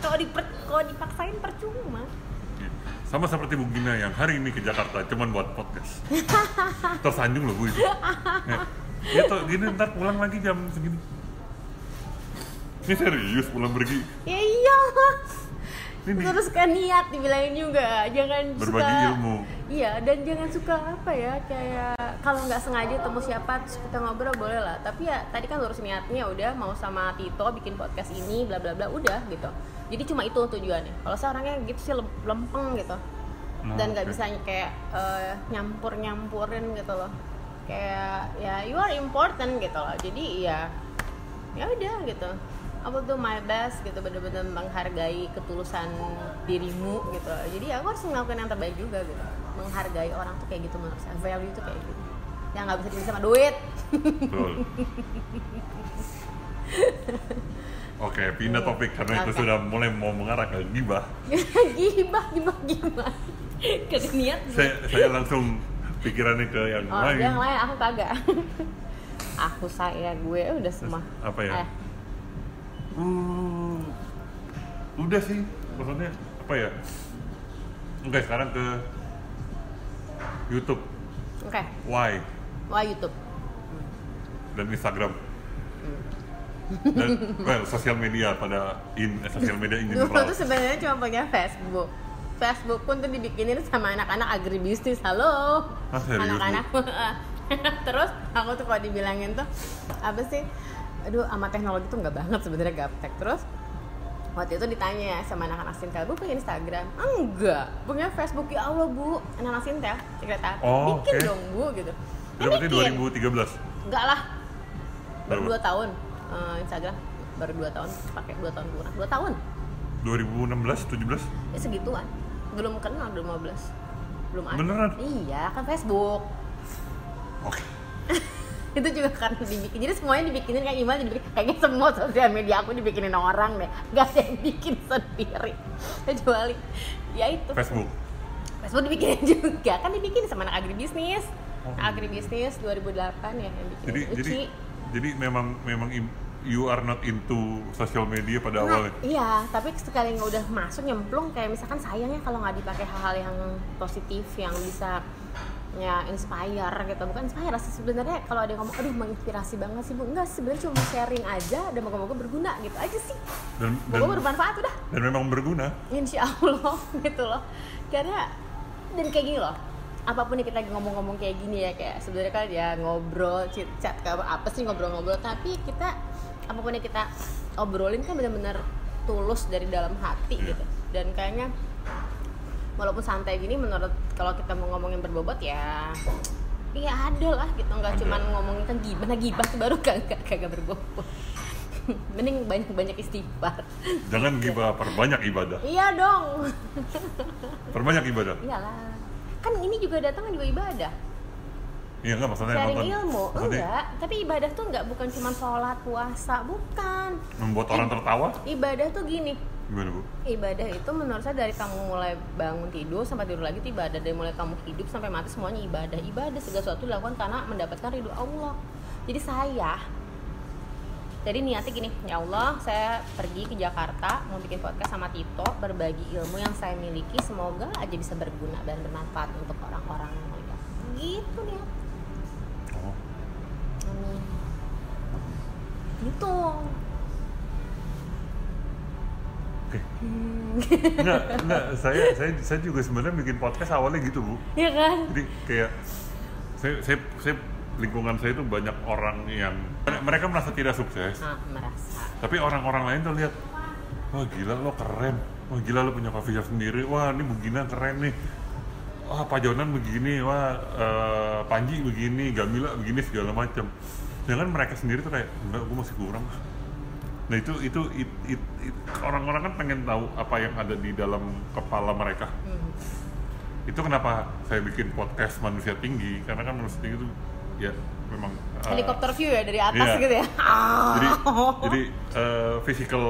Kalau diper, kalau dipaksain percuma. Sama seperti Bu Gina yang hari ini ke Jakarta cuman buat podcast. Tersanjung loh Bu itu ya, toh gini ntar pulang lagi jam segini. Ini serius pulang pergi. Ya iyalah ini. Terus kan niat dibilangin juga. Jangan berbagi suka ilmu iya dan jangan suka apa ya kayak kalau nggak sengaja temu siapa terus kita ngobrol boleh lah. Tapi ya tadi kan lurus niatnya udah mau sama Tito bikin podcast ini bla bla bla udah gitu. Jadi cuma itu tujuannya. Kalau saya orangnya gitu sih lem- lempeng gitu. Nah, dan nggak bisa kayak nyampur nyampurin gitu loh. Kayak ya you are important gitu loh. Jadi ya ya udah gitu. I will do my best gitu bener-bener menghargai ketulusan dirimu gitu. Jadi aku harus ngelakuin yang terbaik juga gitu menghargai orang tuh kayak gitu menurut saya value tuh kayak gitu yang nggak bisa dibeli sama duit Betul. Oke, pindah topik karena itu Oke. sudah mulai mau mengarah ke gibah. gibah gibah gimana kagak niat Saya, saya langsung pikirannya ke yang oh lain. yang lain aku kagak aku saya gue udah semua Apa ya? eh, Hmm, udah sih, maksudnya apa ya? Oke, sekarang ke YouTube, oke. Why? Wah YouTube? Dan Instagram. Dan well, sosial media pada in eh, sosial media in dulu tuh sebenarnya cuma punya Facebook. Facebook pun tuh dibikinin sama anak-anak agribisnis. Halo. Ah, anak-anak. Terus aku tuh kalau dibilangin tuh apa sih? Aduh sama teknologi tuh nggak banget sebenarnya gaptek. Terus waktu itu ditanya sama anak-anak Sintel, bu punya Instagram? Enggak, punya Facebook ya Allah bu, anak-anak Sintel, sekretari, Oh, bikin oke. dong bu gitu. Itu berarti bikin. 2013. Enggak lah, baru Berapa? dua tahun eh, Instagram, baru dua tahun, pakai dua tahun kurang, dua tahun, 2016, 17. ya segituan, belum kenal, belum 15 belum ada. Beneran? Iya, kan Facebook. Oke. Itu juga kan dibikin. Jadi semuanya dibikinin kayak gimana? Dibikin kayaknya semua sosial media aku dibikinin orang deh. Gak ada yang bikin sendiri. Kecuali ya itu. Facebook. Facebook dibikinin juga. Kan dibikin sama anak agribisnis. Oh. agribisnis 2008 ya yang bikin Jadi jadi jadi memang memang you are not into social media pada Nah, awalnya. iya, tapi sekali nggak udah masuk nyemplung kayak misalkan sayangnya kalau nggak dipakai hal-hal yang positif yang bisa ya inspire gitu. Bukan inspire sih sebenarnya kalau ada yang ngomong aduh menginspirasi banget sih bu. Enggak sebenarnya cuma sharing aja dan moga-moga berguna gitu aja sih. Dan dan, moga bermanfaat udah. dan memang berguna. insya Allah gitu loh. Karena dan kayak gini loh apa pun yang kita ngomong-ngomong kayak gini ya kayak sebenarnya kan ya ngobrol chit chat kayak apa sih ngobrol-ngobrol tapi kita apa pun yang kita obrolin kan benar-benar tulus dari dalam hati Iya. gitu. Dan kayaknya walaupun santai gini menurut kalau kita mau ngomongin berbobot ya Iya ada lah gitu. Nggak Ada. cuman ngomongin kan gibah. Nah gibah tuh baru kagak kagak berbobot. Mending banyak-banyak istighfar. Jangan gibah perbanyak ibadah. iya dong. Perbanyak ibadah. iyalah kan ini juga datang juga ibadah. Iya enggak maksudnya sharing nonton. ilmu. Maksudnya enggak. Tapi ibadah tuh enggak bukan cuma sholat puasa bukan. Membuat orang tertawa. ibadah tuh gini Gimana, Bu? ibadah itu menurut saya dari kamu mulai bangun tidur sampai tidur lagi itu ibadah. Dari mulai kamu hidup sampai mati semuanya ibadah. Ibadah segala sesuatu dilakukan karena mendapatkan ridho Allah. Jadi saya jadi niatnya gini ya Allah saya pergi ke Jakarta mau bikin podcast sama Tito berbagi ilmu yang saya miliki. Semoga aja bisa berguna dan bermanfaat untuk orang-orang yang melihat gitu nih Oh. Amin. gitu Oke. Enggak, enggak. Saya saya saya juga sebenarnya bikin podcast awalnya gitu, Bu. ya kan Jadi kayak saya saya, saya lingkungan saya itu banyak orang yang mereka merasa tidak sukses, ah merasa tapi orang-orang lain tuh lihat, wah gila lo keren, wah gila lo punya coffee shop sendiri, wah ini Bugina keren nih, wah Pak Jonan begini, wah eh, Panji begini, Gamila begini segala macam. Jangan mereka sendiri tuh kayak enggak, gue masih kurang. Nah itu itu it- it- it- orang-orang kan pengen tahu apa yang ada di dalam kepala mereka. Hmm. Itu kenapa saya bikin podcast manusia tinggi karena kan manusia tinggi itu ya memang eh, helikopter view ya dari atas iya. gitu ya jadi jadi eh, physical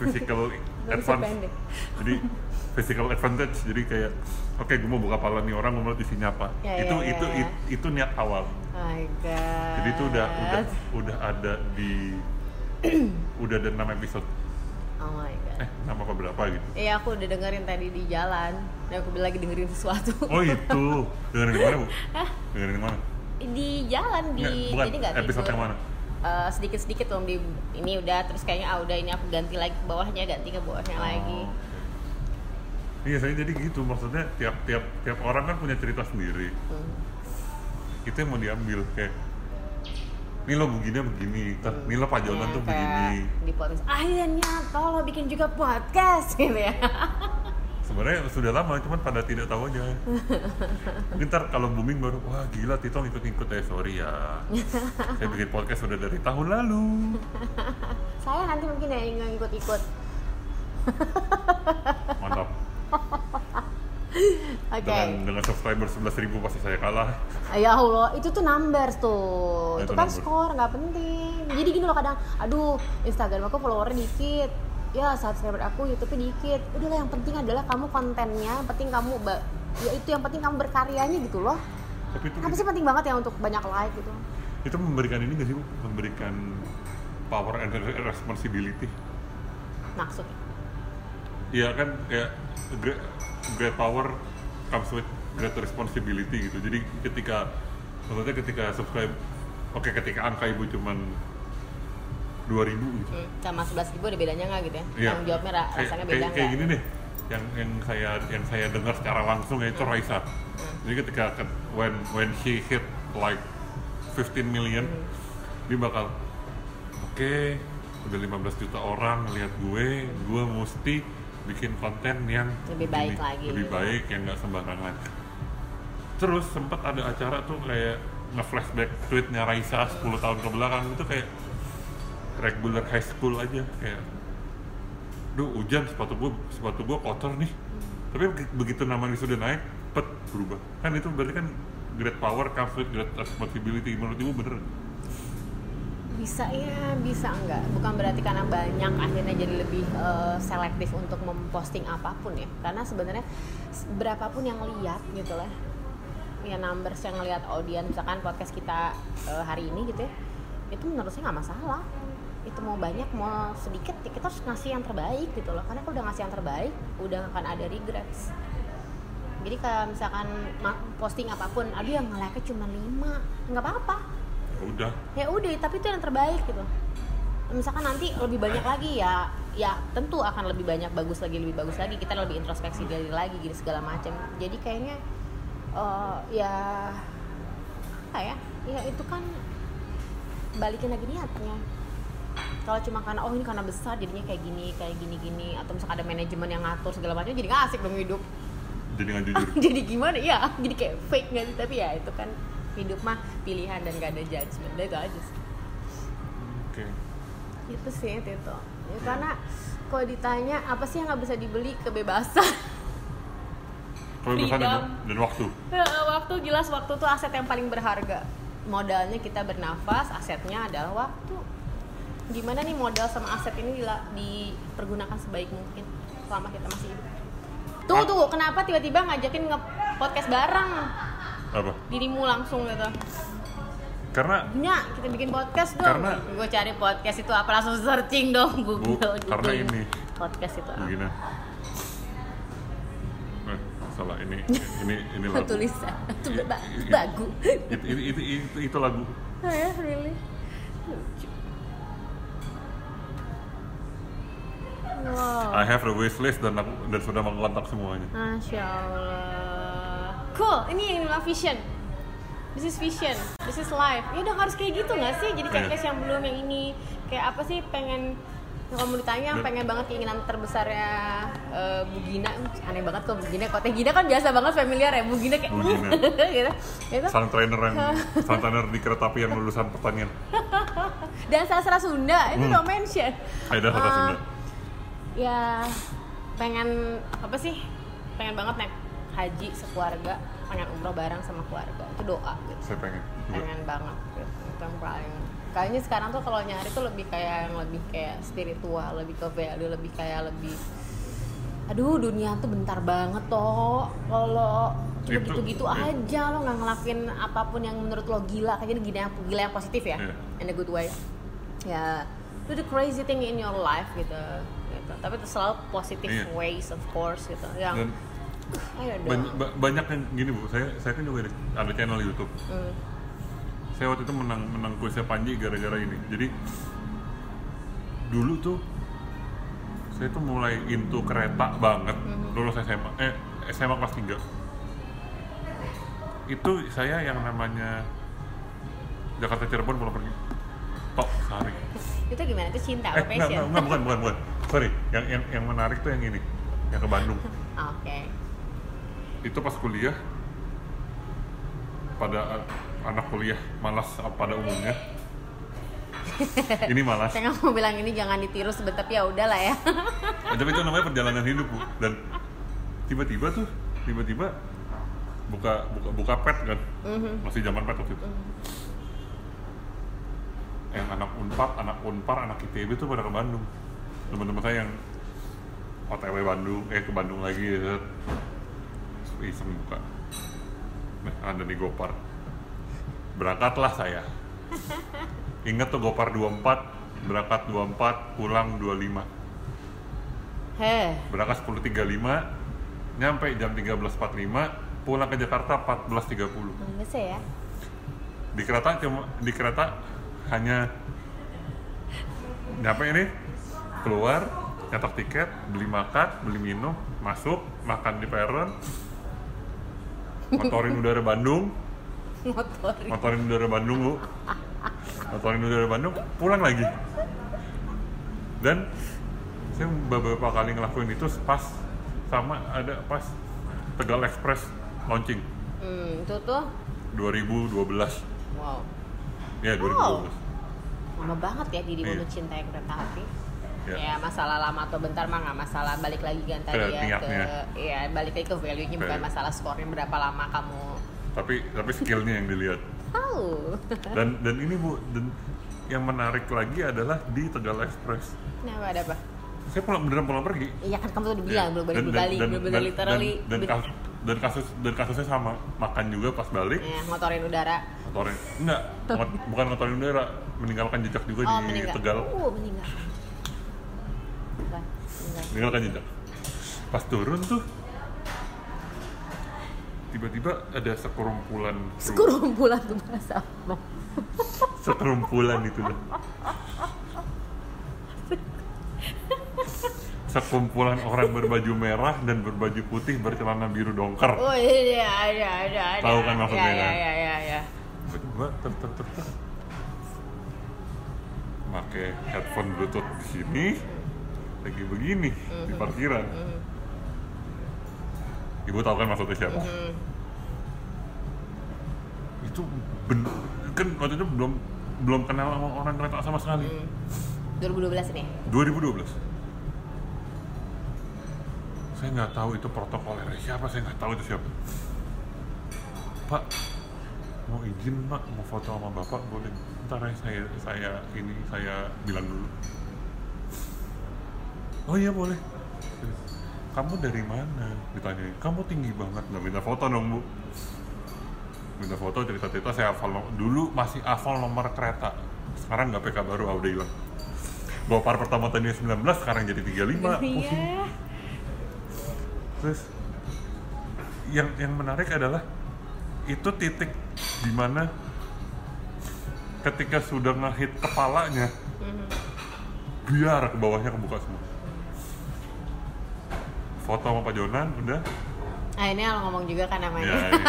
physical advance jadi physical advantage jadi kayak oke gue mau buka pala nih orang gue mau lihat isinya apa Ya, itu ya, ya, itu ya. it- itu niat awal Oh my god. jadi itu udah udah udah ada di udah ada enam episode oh my god Eh, nama apa berapa gitu? Iya aku udah dengerin tadi di jalan dan aku lagi dengerin sesuatu Oh itu, dengerin di mana bu? Dengerin di mana? di jalan di Nggak, bukan jadi nggak episode tidur. yang mana? Eh, sedikit-sedikit belum di ini udah terus kayaknya ah udah ini aku ganti lagi ke bawahnya ganti ke bawahnya lagi Oh. Iya, saya jadi gitu. Maksudnya tiap tiap tiap orang kan punya cerita sendiri. Hmm. Itu yang mau diambil kayak ini lo begini begini, ntar ini lo pajonan Ya, tuh kayak begini. di podcast akhirnya kalau bikin juga podcast gitu ya Sebenarnya sudah lama, cuman pada tidak tahu aja. Mungkin ntar kalau booming baru, wah gila Tito ngikut-ngikut eh sorry ya. Saya bikin podcast sudah dari tahun lalu. saya nanti mungkin ya yang ikut-ikut Mantap. oke Dengan dengan subscriber 11.000 pasti saya kalah. Ya Allah, itu tuh numbers tuh. Ya, itu itu kan numbers. skor, nggak penting. Jadi gini loh kadang, aduh Instagram aku followernya dikit. Ya subscriber aku YouTube-nya dikit. Udahlah yang penting adalah kamu kontennya, yang penting kamu ya itu yang penting kamu berkaryanya gitu loh. Tapi itu Apa sih penting banget ya untuk banyak like gitu. itu memberikan ini nggak sih? Memberikan power and responsibility. Maksudnya. Iya kan kayak great, power comes with great responsibility gitu. Jadi ketika maksudnya ketika subscribe oke ketika angka ibu cuman 2000 gitu. Hmm, sama 11 ribu ada bedanya nggak gitu ya? Iya. Yang jawabnya ra- Kayak- rasanya kayak, beda kayak nggak? gini deh. Yang yang saya yang saya dengar secara langsung ya itu Hmm. Raisa. Jadi ketika ke- when when she hit like 15 million Hmm. dia bakal oke udah 15 juta orang ngelihat gue, gue mesti bikin konten yang Lebih baik lagi. lebih baik yang nggak sembarangan. Terus sempat ada acara tuh kayak nge-flashback tweetnya Raisa 10 tahun ke belakang. Itu kayak regular high school aja kayak duh hujan sepatu gue sepatu gue kotor nih. Tapi begi- begitu namanya sudah naik pet berubah. Kan itu berarti kan great power comes with great responsibility. Menurut ibu bener bisa ya bisa enggak? Bukan berarti karena banyak akhirnya jadi lebih eh, selektif untuk memposting apa pun ya. Karena sebenarnya berapapun yang lihat gitu lah. Ya numbers yang lihat audiens misalkan podcast kita eh, hari ini gitu ya itu menurut saya nggak masalah. Itu mau banyak mau sedikit ya kita harus ngasih yang terbaik gitu loh. Karena kalau udah ngasih yang terbaik udah akan ada regrets. Jadi kalau misalkan posting apa pun aduh yang nge-like cuma 5 nggak apa-apa udah. Ya udah tapi itu yang terbaik gitu. Misalkan nanti lebih banyak lagi ya ya tentu akan lebih banyak bagus lagi lebih bagus lagi. Kita lebih introspeksi diri lagi gitu segala macam. Jadi kayaknya eh, ya apa ya? Ya itu kan balikin lagi niatnya. Kalau cuma karena oh ini karena besar jadinya kayak gini kayak gini gini. Atau misalkan ada manajemen yang ngatur segala macam jadi nggak asik dong hidup. Jadi nggak jujur. Jadi gimana? Ya jadi kayak fake nggak sih? Tapi ya itu kan hidup mah pilihan dan gak ada judgement. Udah itu aja sih. Oke. Itu sih itu ya, karena kalau ditanya apa sih yang nggak bisa dibeli? Kebebasan. Kebebasan dan, dan waktu. Waktu jelas waktu tuh aset yang paling berharga. Modalnya kita bernafas asetnya adalah waktu. Gimana nih modal sama aset ini dipergunakan sebaik mungkin selama kita masih hidup? Tuh tuh kenapa tiba-tiba ngajakin nge podcast bareng apa dirimu langsung gitu karena Nya, kita bikin podcast dong. Karena- gue cari podcast itu apa langsung searching dong Google. Bu, karena Google. ini. podcast itu apa? begini eh, salah ini ini ini lagu Tulisan itu Iya, ba- bagu. itu, itu, itu, itu, itu lagu Oh ya, really? Lucu. Wow. I have the wishlist dan aku dan sudah mengontak semuanya Masya Allah. Cool, ini yang bilang vision. This is vision, this is life. Ya udah harus kayak gitu nggak sih? Jadi kayak Iya. yang belum yang ini kayak apa sih pengen kalau mau ditanya Dan- pengen banget keinginan terbesarnya eh, Bu Gina aneh banget kok Bu Gina kok Teh Gina kan biasa banget familiar ya Bu Gina kayak Bu Gina. gitu itu sang trainer yang sang trainer di kereta api yang lulusan pertanian dan sastra Sunda itu Hmm. no mention ada Ah. Sunda ya pengen apa sih pengen banget naik haji sekeluarga pengen umroh bareng sama keluarga. Itu doa. Gitu saya pengen. Pengen banget. Gitu. itu yang paling kayaknya sekarang tuh kalau nyari tuh lebih kayak yang lebih kayak spiritual lebih ke value lebih kayak lebih aduh dunia tuh bentar banget toh. Kalau cuma Itu, gitu-gitu iya. aja lo nggak ngelakuin apa pun yang menurut lo gila. Kayaknya gila yang gila yang positif ya Iya. in a good way. Ya do the crazy thing in your life gitu gitu. Tapi itu selalu positive Iya. ways of course gitu. Yang dan banyak, ba- banyak yang gini bu. Saya saya kan juga ada, ada channel YouTube. Hmm. saya waktu itu menang menang kuisnya Panji gara-gara ini. Jadi dulu tuh saya tuh mulai into kereta banget. Lulus SMA eh SMA kelas 3 itu saya yang namanya Jakarta Cirebon pulang pergi. Tok sehari. Itu gimana? Itu cinta eh apa passion? enggak, enggak, bukan bukan bukan. Sorry yang yang yang menarik tuh yang ini yang ke Bandung. Oke itu pas kuliah. Pada a- anak kuliah malas pada umumnya. Ini malas. Saya mau bilang ini jangan ditiru sebentar ya udahlah ya. Ya, tapi itu namanya perjalanan hidup bu. Dan tiba-tiba tuh tiba-tiba buka buka buka pet kan. Masih zaman pet waktu itu. Yang anak unpad anak unpar anak itb tuh pada ke Bandung. Teman-teman saya yang otw Bandung eh ke Bandung lagi ya iseng buka. Ada di Gopar. Berangkatlah saya. Ingat tuh Gopar 24 berangkat 24 pulang 25 heh berangkat 10.35 nyampe jam 13.45 pulang ke Jakarta 14.30 bagus ya? Di kereta cuma di kereta hanya nyampe ini keluar nyetok tiket beli makan beli minum masuk makan di peron motorin udara Bandung. Motor motorin udara Bandung bu. Motorin udara Bandung pulang lagi. Dan saya beberapa kali ngelakuin itu pas sama ada pas Tegal Express launching. Hmm, itu tuh? 2012 wow. Ya 2012 lama banget ya Didi Iya. mencintai kereta api Ya. ya masalah lama atau bentar mah nggak masalah. Balik lagi kan tadi Ke ya ke niatnya. ya balik lagi ke value nya bukan Value. masalah skornya berapa lama kamu tapi tapi skillnya yang dilihat. Tahu. Dan dan ini bu dan yang menarik lagi adalah di Tegal Express. Kenapa? Ada apa? Saya pulang beneran pulang pergi. Iya kan kamu tuh udah bilang Ya. belum balik Dan- berbalik dan- belum dan- balik dan- literally. dan, Ben- kasus dan kasus dan kasusnya sama. Makan juga pas balik. Ya, motorin udara. Ngotorin enggak. Ngot- bukan ngotorin udara. Meninggalkan jejak juga oh di meninggal. Tegal. Oh meninggal. Bukan, meninggal. meninggalkan jejak pas turun tuh tiba-tiba ada sekerumpulan kru. sekurumpulan tuh bahasa apa sekerumpulan itu lah sekumpulan orang berbaju merah dan berbaju putih bercelana biru dongker oh iya ada ada ada Tahu kan maksudnya, ya, kan? ya, ya, ya. tiba-tiba ter ter ter ter pakai headphone bluetooth di sini lagi begini di parkiran. Ibu tahu kan maksudnya siapa? Hmm. itu bener kan waktu itu belum belum kenal sama orang kereta sama sekali. Hmm. 2012 ini? 2012 saya nggak tahu itu protokolernya siapa saya nggak tahu itu siapa. Pak mau izin pak? Mau foto sama bapak boleh. Ntar ya saya saya ini saya bilang dulu oh iya boleh. Kamu dari mana? Ditanya. Kamu tinggi banget. Nggak minta foto dong bu. Minta foto cerita cerita saya hafal dulu masih hafal nomor kereta. Sekarang nggak PK baru ah, udah hilang. Gopar pertama tadinya 19 sekarang jadi 35 pusing iya. Terus yang yang menarik adalah itu titik di mana ketika sudah ngehit kepalanya biar ke bawahnya kebuka semua foto sama Pak Jonan udah. Ah ini lo ngomong juga kan ya, namanya ini.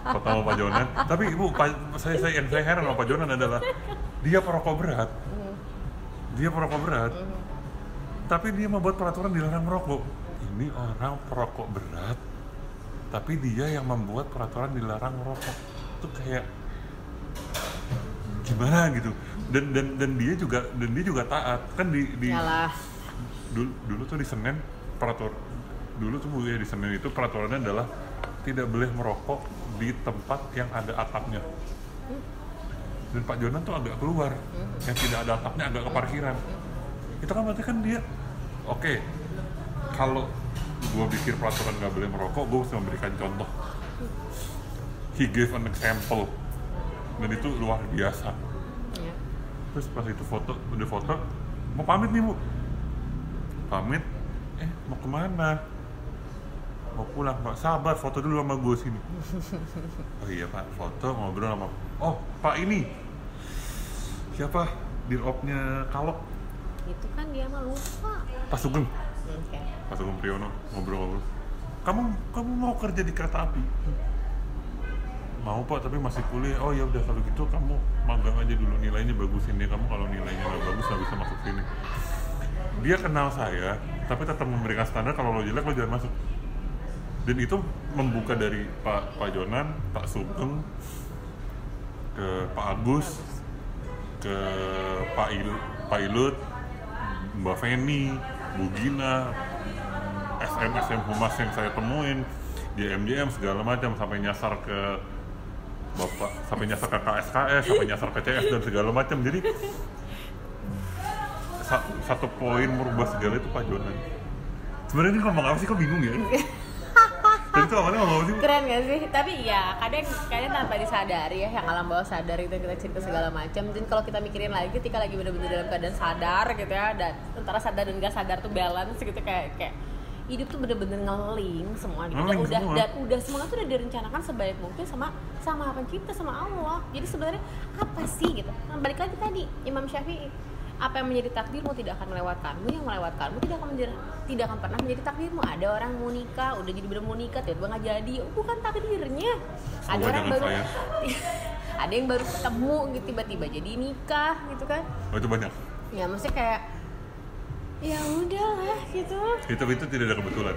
foto sama Pak Jonan. Tapi ibu Pak- saya, saya yang saya heran sama Pak Jonan adalah dia perokok berat. Dia perokok berat. Tapi dia membuat peraturan dilarang merokok. Ini orang perokok berat tapi dia yang membuat peraturan dilarang merokok. Itu kayak gimana gitu. Dan dan dan dia juga dan dia juga taat. Kan di di Yalah. dulu, dulu tuh di Senin peratur. Dulu tuh ya di Senin itu peraturannya adalah tidak boleh merokok di tempat yang ada atapnya. Dan Pak Jonan tuh agak keluar. Yang tidak ada atapnya agak ke parkiran. Itu kan berarti kan dia oke kalau gue bikin peraturan nggak boleh merokok gue harus memberikan contoh. He gave an example. Dan itu luar biasa. Iya. terus pas itu foto udah foto mau pamit nih bu. Pamit mau ke mana? Mau pulang pak. Sabar foto dulu sama gue sini. Oh iya pak. Foto ngobrol sama oh pak ini. Siapa? Diropnya kalok. Itu kan dia mah lupa. Pak Sugeng oke. Pak Sugeng Priyono ngobrol-ngobrol. Kamu kamu mau kerja di kereta api? Mau pak tapi masih kuliah. Oh ya udah kalau gitu kamu magang aja dulu. Nilainya bagusin deh. Kamu kalau nilainya nggak bagus nggak bisa masuk sini. Dia kenal saya tapi tetap memberikan standar kalau lo jelek lo jangan masuk. Dan itu membuka dari Pak Pak Jonan Pak Sugeng ke Pak Agus ke Pak Il, Pak Ilut Mbak Feni Bu Gina SM SM Humas yang saya temuin di MDM segala macam sampai nyasar ke bapak sampai nyasar ke KSKS sampai nyasar ke CS dan segala macam. Jadi satu poin merubah segala itu Pak Jonan sebenarnya ini ngomong apa sih? Kok bingung ya? Tadi itu awalnya ngomong apa sih? keren gak sih? Tapi ya kadang kadang tanpa disadari ya yang alam bawah sadar itu kita cerita segala macam. Dan kalau kita mikirin lagi ketika lagi bener-bener dalam keadaan sadar gitu ya dan antara sadar dan gak sadar tuh balance gitu kayak kayak hidup tuh bener-bener ngeling semua gitu. Ngeling udah semua. dan udah semua tuh udah direncanakan sebaik mungkin sama sama pencipta sama Allah. Jadi sebenarnya apa sih gitu? Nah, balik lagi tadi Imam Syafi'i apa yang menjadi takdirmu tidak akan melewatkanmu yang melewatkanmu tidak akan menjadi, tidak akan pernah menjadi takdirmu. Ada orang mau nikah udah jadi bener mau nikah tiba-tiba nggak jadi. Oh, bukan takdirnya. Ada Semoga orang baru ada yang baru ketemu gitu tiba-tiba jadi nikah gitu kan. Oh itu banyak. ya maksudnya kayak ya udahlah gitu. Itu itu tidak ada kebetulan.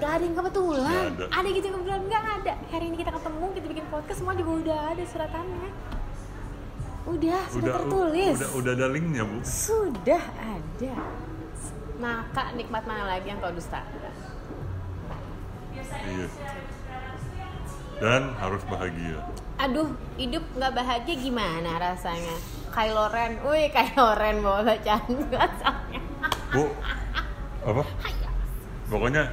nggak ada yang kebetulan. Nggak ada. gitu yang kebetulan? Nggak ada. Hari ini kita ketemu kita bikin podcast semua juga udah ada suratannya udah sudah tertulis Udah udah ada linknya bu. sudah ada maka nikmat mana lagi yang kau dusta Iya. Dan harus bahagia. aduh hidup nggak bahagia gimana rasanya Kylo Ren, wih Kylo Ren bawa bacaan Bu, apa? Pokoknya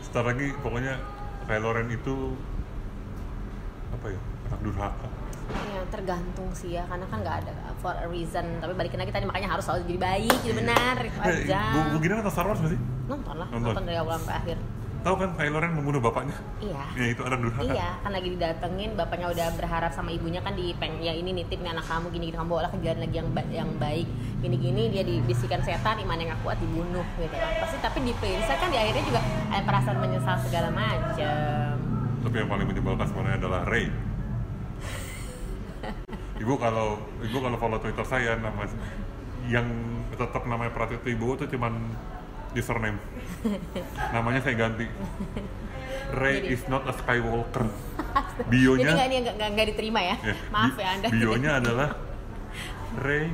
sebentar lagi pokoknya Kylo Ren itu apa ya anak durhaka. Ya tergantung sih ya, karena kan nggak ada for a reason. Tapi balikin lagi tadi makanya harus selalu jadi baik, jadi benar itu aja. Bu, Bu Gina nonton Star Wars nggak sih? Nonton lah, Nonton. nonton dari awal sampai akhir. Tahu kan Kylo Ren membunuh bapaknya? Iya. Ya itu anak durhaka. Iya, kan lagi didatengin, bapaknya udah berharap sama ibunya kan di peng ya ini nitip nih anak kamu gini gini kamu bawa ke jalan lagi yang ba- yang baik gini gini dia dibisikan setan iman yang gak kuat dibunuh gitu kan pasti tapi di princess kan di akhirnya juga ada perasaan menyesal segala macem Tapi yang paling menyebalkan sebenarnya adalah Ray. Ibu kalau ibu kalau follow Twitter saya nama yang tetap namanya Pratito Ibu itu cuman username. Namanya saya ganti. Ray Jadi- is not a Skywalker. jadi Bionya nggak ini nggak nggak diterima ya ya, maaf ya anda Bionya adalah Ray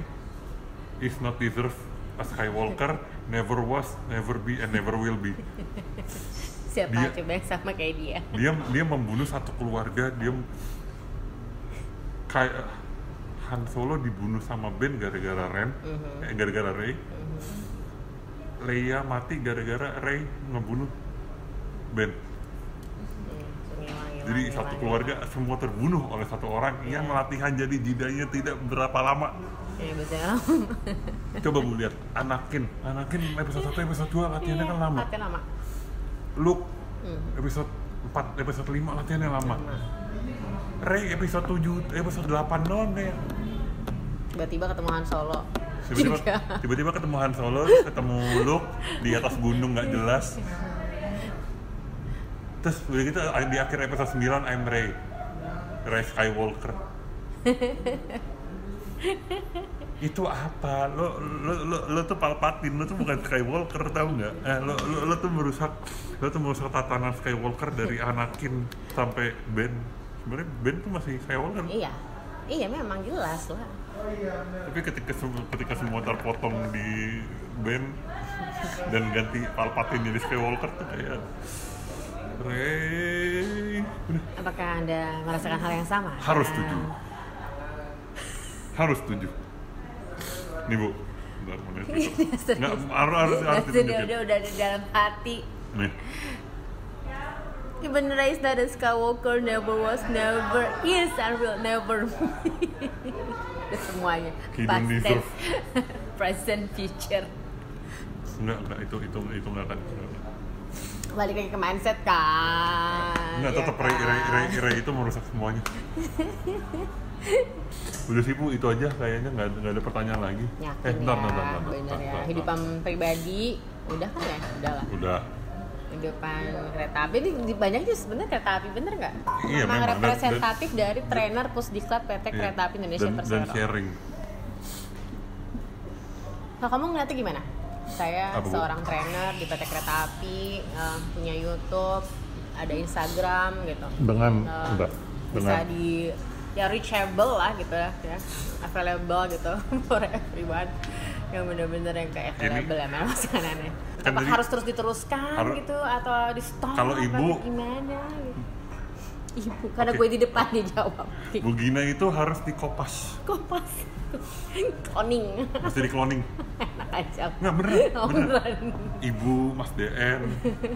is not deserve a Skywalker, never was, never be, and never will be. siapa dia- coba yang sama kayak dia dia dia membunuh satu keluarga dia kayak Han Solo dibunuh sama Ben gara-gara Ren Mhm. eh, gara-gara Rey Leia mati gara-gara Rey ngebunuh Ben jadi satu keluarga semua terbunuh oleh satu orang yang latihan jadi jidanya tidak berapa lama Iya betul. coba bu lihat Anakin Anakin episode 1 episode 2 latihannya kan lama Latihan lama. Luke Hmm. episode 4 episode 5 latihannya lama Lama. Rey episode 7 episode 8 doang kayak Tiba-tiba ketemu Han Solo. tiba-tiba tiba-tiba ketemu Han Solo ketemu Luke di atas gunung nggak jelas. Terus udah gitu di akhir episode 9 I'm Rey. Rey Skywalker. Itu apa? Lo lo lo, lo tuh palpatin lo tuh bukan Skywalker tau nggak? Eh, lo, lo lo tuh merusak lo tuh merusak tatanan Skywalker dari Anakin sampai Ben sebenarnya Ben tuh masih Skywalker Iya. Iya memang jelas lah. tapi ketika ketika semua terpotong di band dan ganti Palpatine jadi Skywalker tuh kayak Rey udah Apakah Anda merasakan hal yang sama? harus Nah, setuju harus setuju nih bu bentar nggak harus harus harus Udah, ditunjukin udah, udah di dalam hati. nih Even is not a Skywalker, never was, never is, and will never be. Semuanya. Past tense, present, future. enggak enggak itu itu itu enggak kan balik lagi ke mindset kan? Enggak ya tetap Ray, Ray, Ray, Ray itu merusak semuanya. Udah sih bu itu aja kayaknya. Nggak ada- nggak ada pertanyaan lagi. Yakin eh bentar ya bentar bentar, bentar, bentar, ya. bentar. kan ya kehidupan kereta api ini di- banyak sih sebenarnya kereta api bener nggak? Iya, memang memang. Dan- representatif dari trainer pusdiklat PT Iya. Kereta Api Indonesia dan, dan Persero. sharing Kalau kamu ngeliatnya gimana? Saya Apa, Bu? seorang trainer di PT Kereta Api, eh, punya YouTube, ada Instagram gitu. dengan Eh, bentar, bisa dengan di ya reachable lah gitu ya, ya available gitu for everyone yang bener-bener yang kayak available memang makanannya. Kan Apa harus terus diteruskan Harus- gitu atau di stop Kalau ibu- gimana gitu. Ibu, karena Oke. gue di depan dia jawab. Bu Gina itu harus dikopas Kopas. Cloning. mesti di cloning Enak aja. nggak bener Oh, bener ibu Mas DN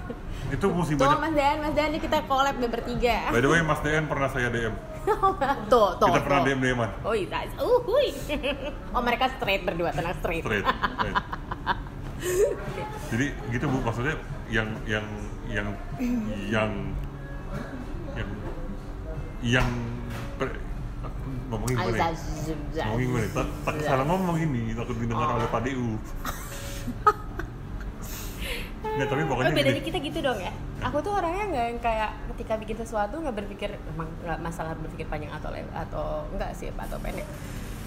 itu mesti banyak Mas Dan, Mas ini kita collab deh bertiga. by the way Mas DN pernah saya DM tuh, tuh. kita pernah tuh. DM DM-an Oh iya, uh, hui. oh mereka straight berdua, tenang straight. straight straight. jadi gitu bu maksudnya yang yang yang yang yang yang per- ngomongin gimana ya? ngomongin gimana ya? tak, tak salah ngomong ini takut didengar Oh. oleh Pak DU Nggak, tapi pokoknya Oh, bedanya gini. kita gitu dong ya. Aku tuh orangnya nggak yang kayak ketika bikin sesuatu nggak berpikir emang nggak masalah berpikir panjang atau atau enggak sih atau pendek.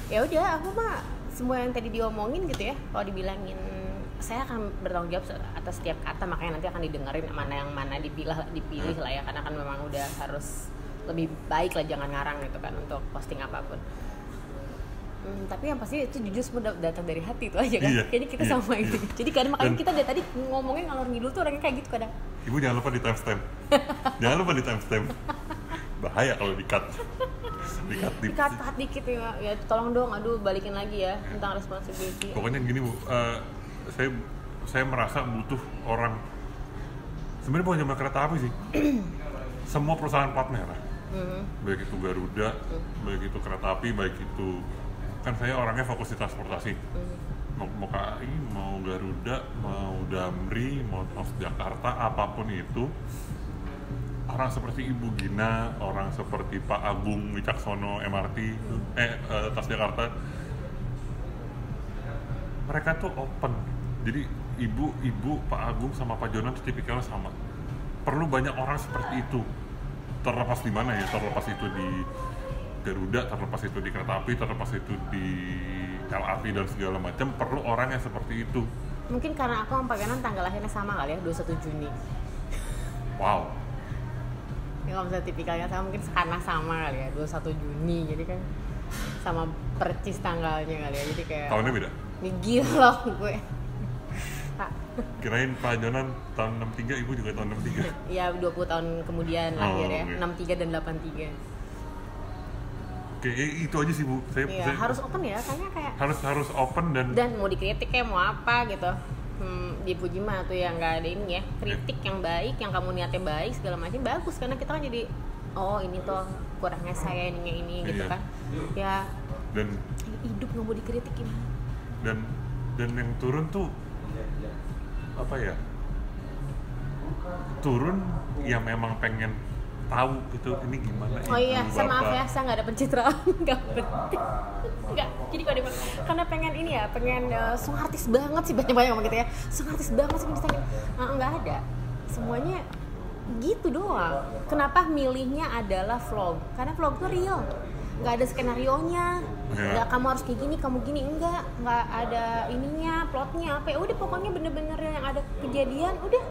Ya udah, aku mah semua yang tadi diomongin gitu ya. Kalau dibilangin saya akan bertanggung jawab atas setiap kata makanya nanti akan didengerin mana yang mana dipilih dipilih lah ya karena kan memang udah harus lebih baik lah jangan ngarang gitu kan untuk posting apa pun. Hmm, tapi yang pasti itu jujur semua dat- datang dari hati itu aja kan. Iya, Kayaknya kita iya, sama iya. gitu. Jadi kadang makanya Dan- kita dari tadi ngomongin ngalor ngidul tuh orangnya kayak gitu kadang. Ibu jangan lupa di timestamp. jangan lupa di timestamp. Bahaya kalau di cut. Di cut di. Cut dikit ya. Ya tolong dong aduh balikin lagi ya tentang responsibility. Pokoknya gini bu, eh, saya saya merasa butuh orang. Sebenarnya bukan cuma kereta api sih. Semua perusahaan plat merah, Mhm. baik itu Garuda, baik itu kereta api, baik itu kan saya orangnya fokus di transportasi. Mhm. Mau, mau KAI, mau Garuda, mau Damri, mau Transjakarta, apa pun itu, orang seperti Ibu Gina, orang seperti Pak Agung Wicaksono MRT, eh, eh Transjakarta, mereka tuh open. Jadi ibu, ibu, Pak Agung sama Pak Jonan tuh tipikalnya sama. Perlu banyak orang seperti itu. Terlepas di mana ya? Terlepas itu di Garuda, terlepas itu di kereta api, terlepas itu di LRT dan segala macam. Perlu orang yang seperti itu. Mungkin karena aku sama Pak Ganan tanggal lahirnya sama kali ya 21 Juni. Wow. Ya kalau misalnya tipikalnya sama mungkin karena sama kali ya 21 Juni. Jadi kan sama percis tanggalnya kali ya. Jadi kayak Tahunnya beda. Gila gue. Pak, Kirain Pak Jonan tahun 63, ibu juga tahun 63. ya 20 tahun kemudian Oh, lahir ya. oke. 63 dan 83. Oke, itu aja sih bu. Saya, Iya, saya- harus open ya. Kayaknya kayak harus harus open dan dan mau dikritik kayak mau apa gitu hmm, dipuji mah tuh yang nggak ada ini ya kritik yang baik yang kamu niatnya baik segala macam bagus karena kita kan jadi oh ini tuh kurangnya saya ininya ini gitu Iya. kan ya dan hidup nggak mau dikritik gimana dan dan yang turun tuh apa ya turun yang memang pengen tahu gitu ini gimana oh iya saya maaf ya saya nggak ada pencitraan nggak penting. Nggak jadi kalau dia karena pengen ini ya pengen uh, song artis banget sih banyak banyak ngomong gitu ya. Song artis banget sih ditanya Ah, nggak ada. Semuanya gitu doang. Kenapa milihnya adalah vlog? Karena vlog tuh real. Nggak ada skenario nya Iya. nggak kamu harus kayak gini kamu gini. Enggak nggak ada ininya plotnya apa ya. Udah pokoknya bener-bener yang ada kejadian udah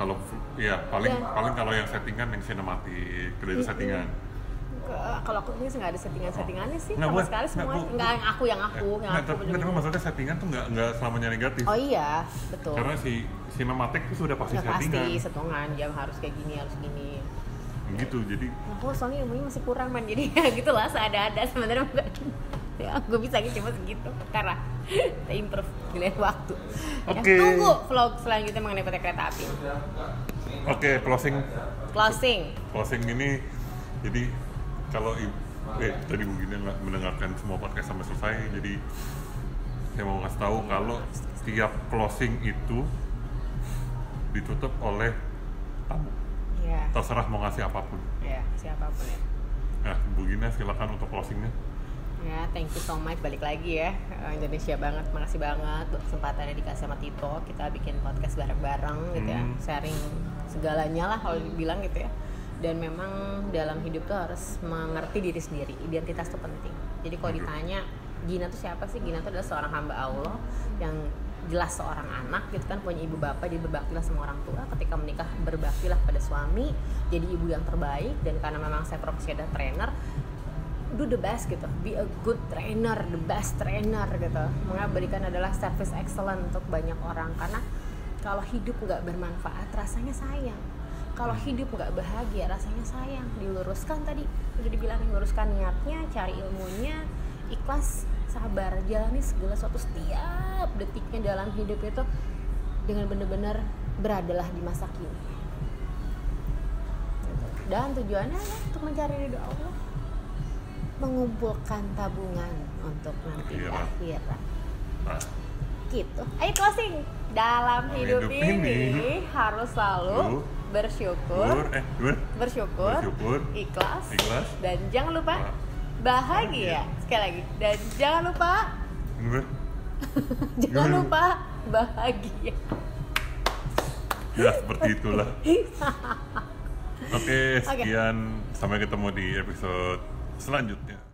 kalau ya paling Dan- paling kalau yang settingan yang sinematik udah itu settingan. Kalau aku ini nggak ada settingan-settingannya sih Nggak, sama sekali Nggak, semuanya Bu. nggak yang aku yang aku yang Nggak, aku tapi, tapi maksudnya settingan tuh nggak nggak selamanya negatif. Oh iya betul. Karena si sinematik itu sudah pasti Udah pasti settingan. setongan jam harus kayak gini harus gini. Gitu jadi aku soalnya ilmunya masih kurang man. Jadi ya gitulah seada-ada sebenarnya ya gue bisa cuma segitu. Karena kita improve giliran waktu. Ya, Oke. tunggu vlog selanjutnya mengenai PT kereta api. Oke closing. Closing. Closing ini jadi kalau eh tadi nggak mendengarkan semua podcast sampai selesai jadi saya mau kasih tahu kalau setiap closing itu ditutup oleh tamu. Ya terserah mau ngasih apa pun. Ya siapa pun ya. Nah Bu Gina silakan untuk closingnya Ya, thank you so much. Balik lagi ya. Eh, Indonesia banget, makasih banget buat kesempatannya dikasih sama Tito. Kita bikin podcast bareng-bareng gitu ya. Hmm. Sharing segalanya lah kalau dibilang gitu ya. Dan memang dalam hidup tuh harus mengerti diri sendiri. Identitas tuh penting. Jadi kalau Oke. ditanya Gina tuh siapa sih? Gina tuh adalah seorang hamba Allah Yang jelas seorang anak gitu kan. Punya ibu bapak, jadi berbaktilah sama orang tua. Ketika menikah berbaktilah pada suami. Jadi ibu yang terbaik. Dan karena memang saya profesi ada trainer do the best gitu. Be a good trainer the best trainer gitu. Mengabadikan adalah service excellent untuk banyak orang. Karena kalau hidup nggak bermanfaat rasanya sayang. Kalau hidup nggak bahagia rasanya sayang. Diluruskan tadi udah dibilang luruskan niatnya cari ilmunya ikhlas sabar jalani segala sesuatu. Setiap detiknya dalam hidup itu dengan benar-benar beradalah di masa kini. Gitu. dan tujuannya adalah untuk mencari ridho Allah mengumpulkan tabungan untuk nanti di Akhirat. akhirat nah, gitu. Ayo closing. Dalam Dalam hidup, hidup ini, ini, harus selalu lu bersyukur. ber, eh ber, bersyukur, bersyukur ikhlas, ikhlas. dan jangan lupa Ba- bahagia. sekali lagi. Dan jangan lupa ber, jangan Gimana? lupa bahagia. Ya seperti itulah. Oke. sekian. Sampai ketemu di episode selanjutnya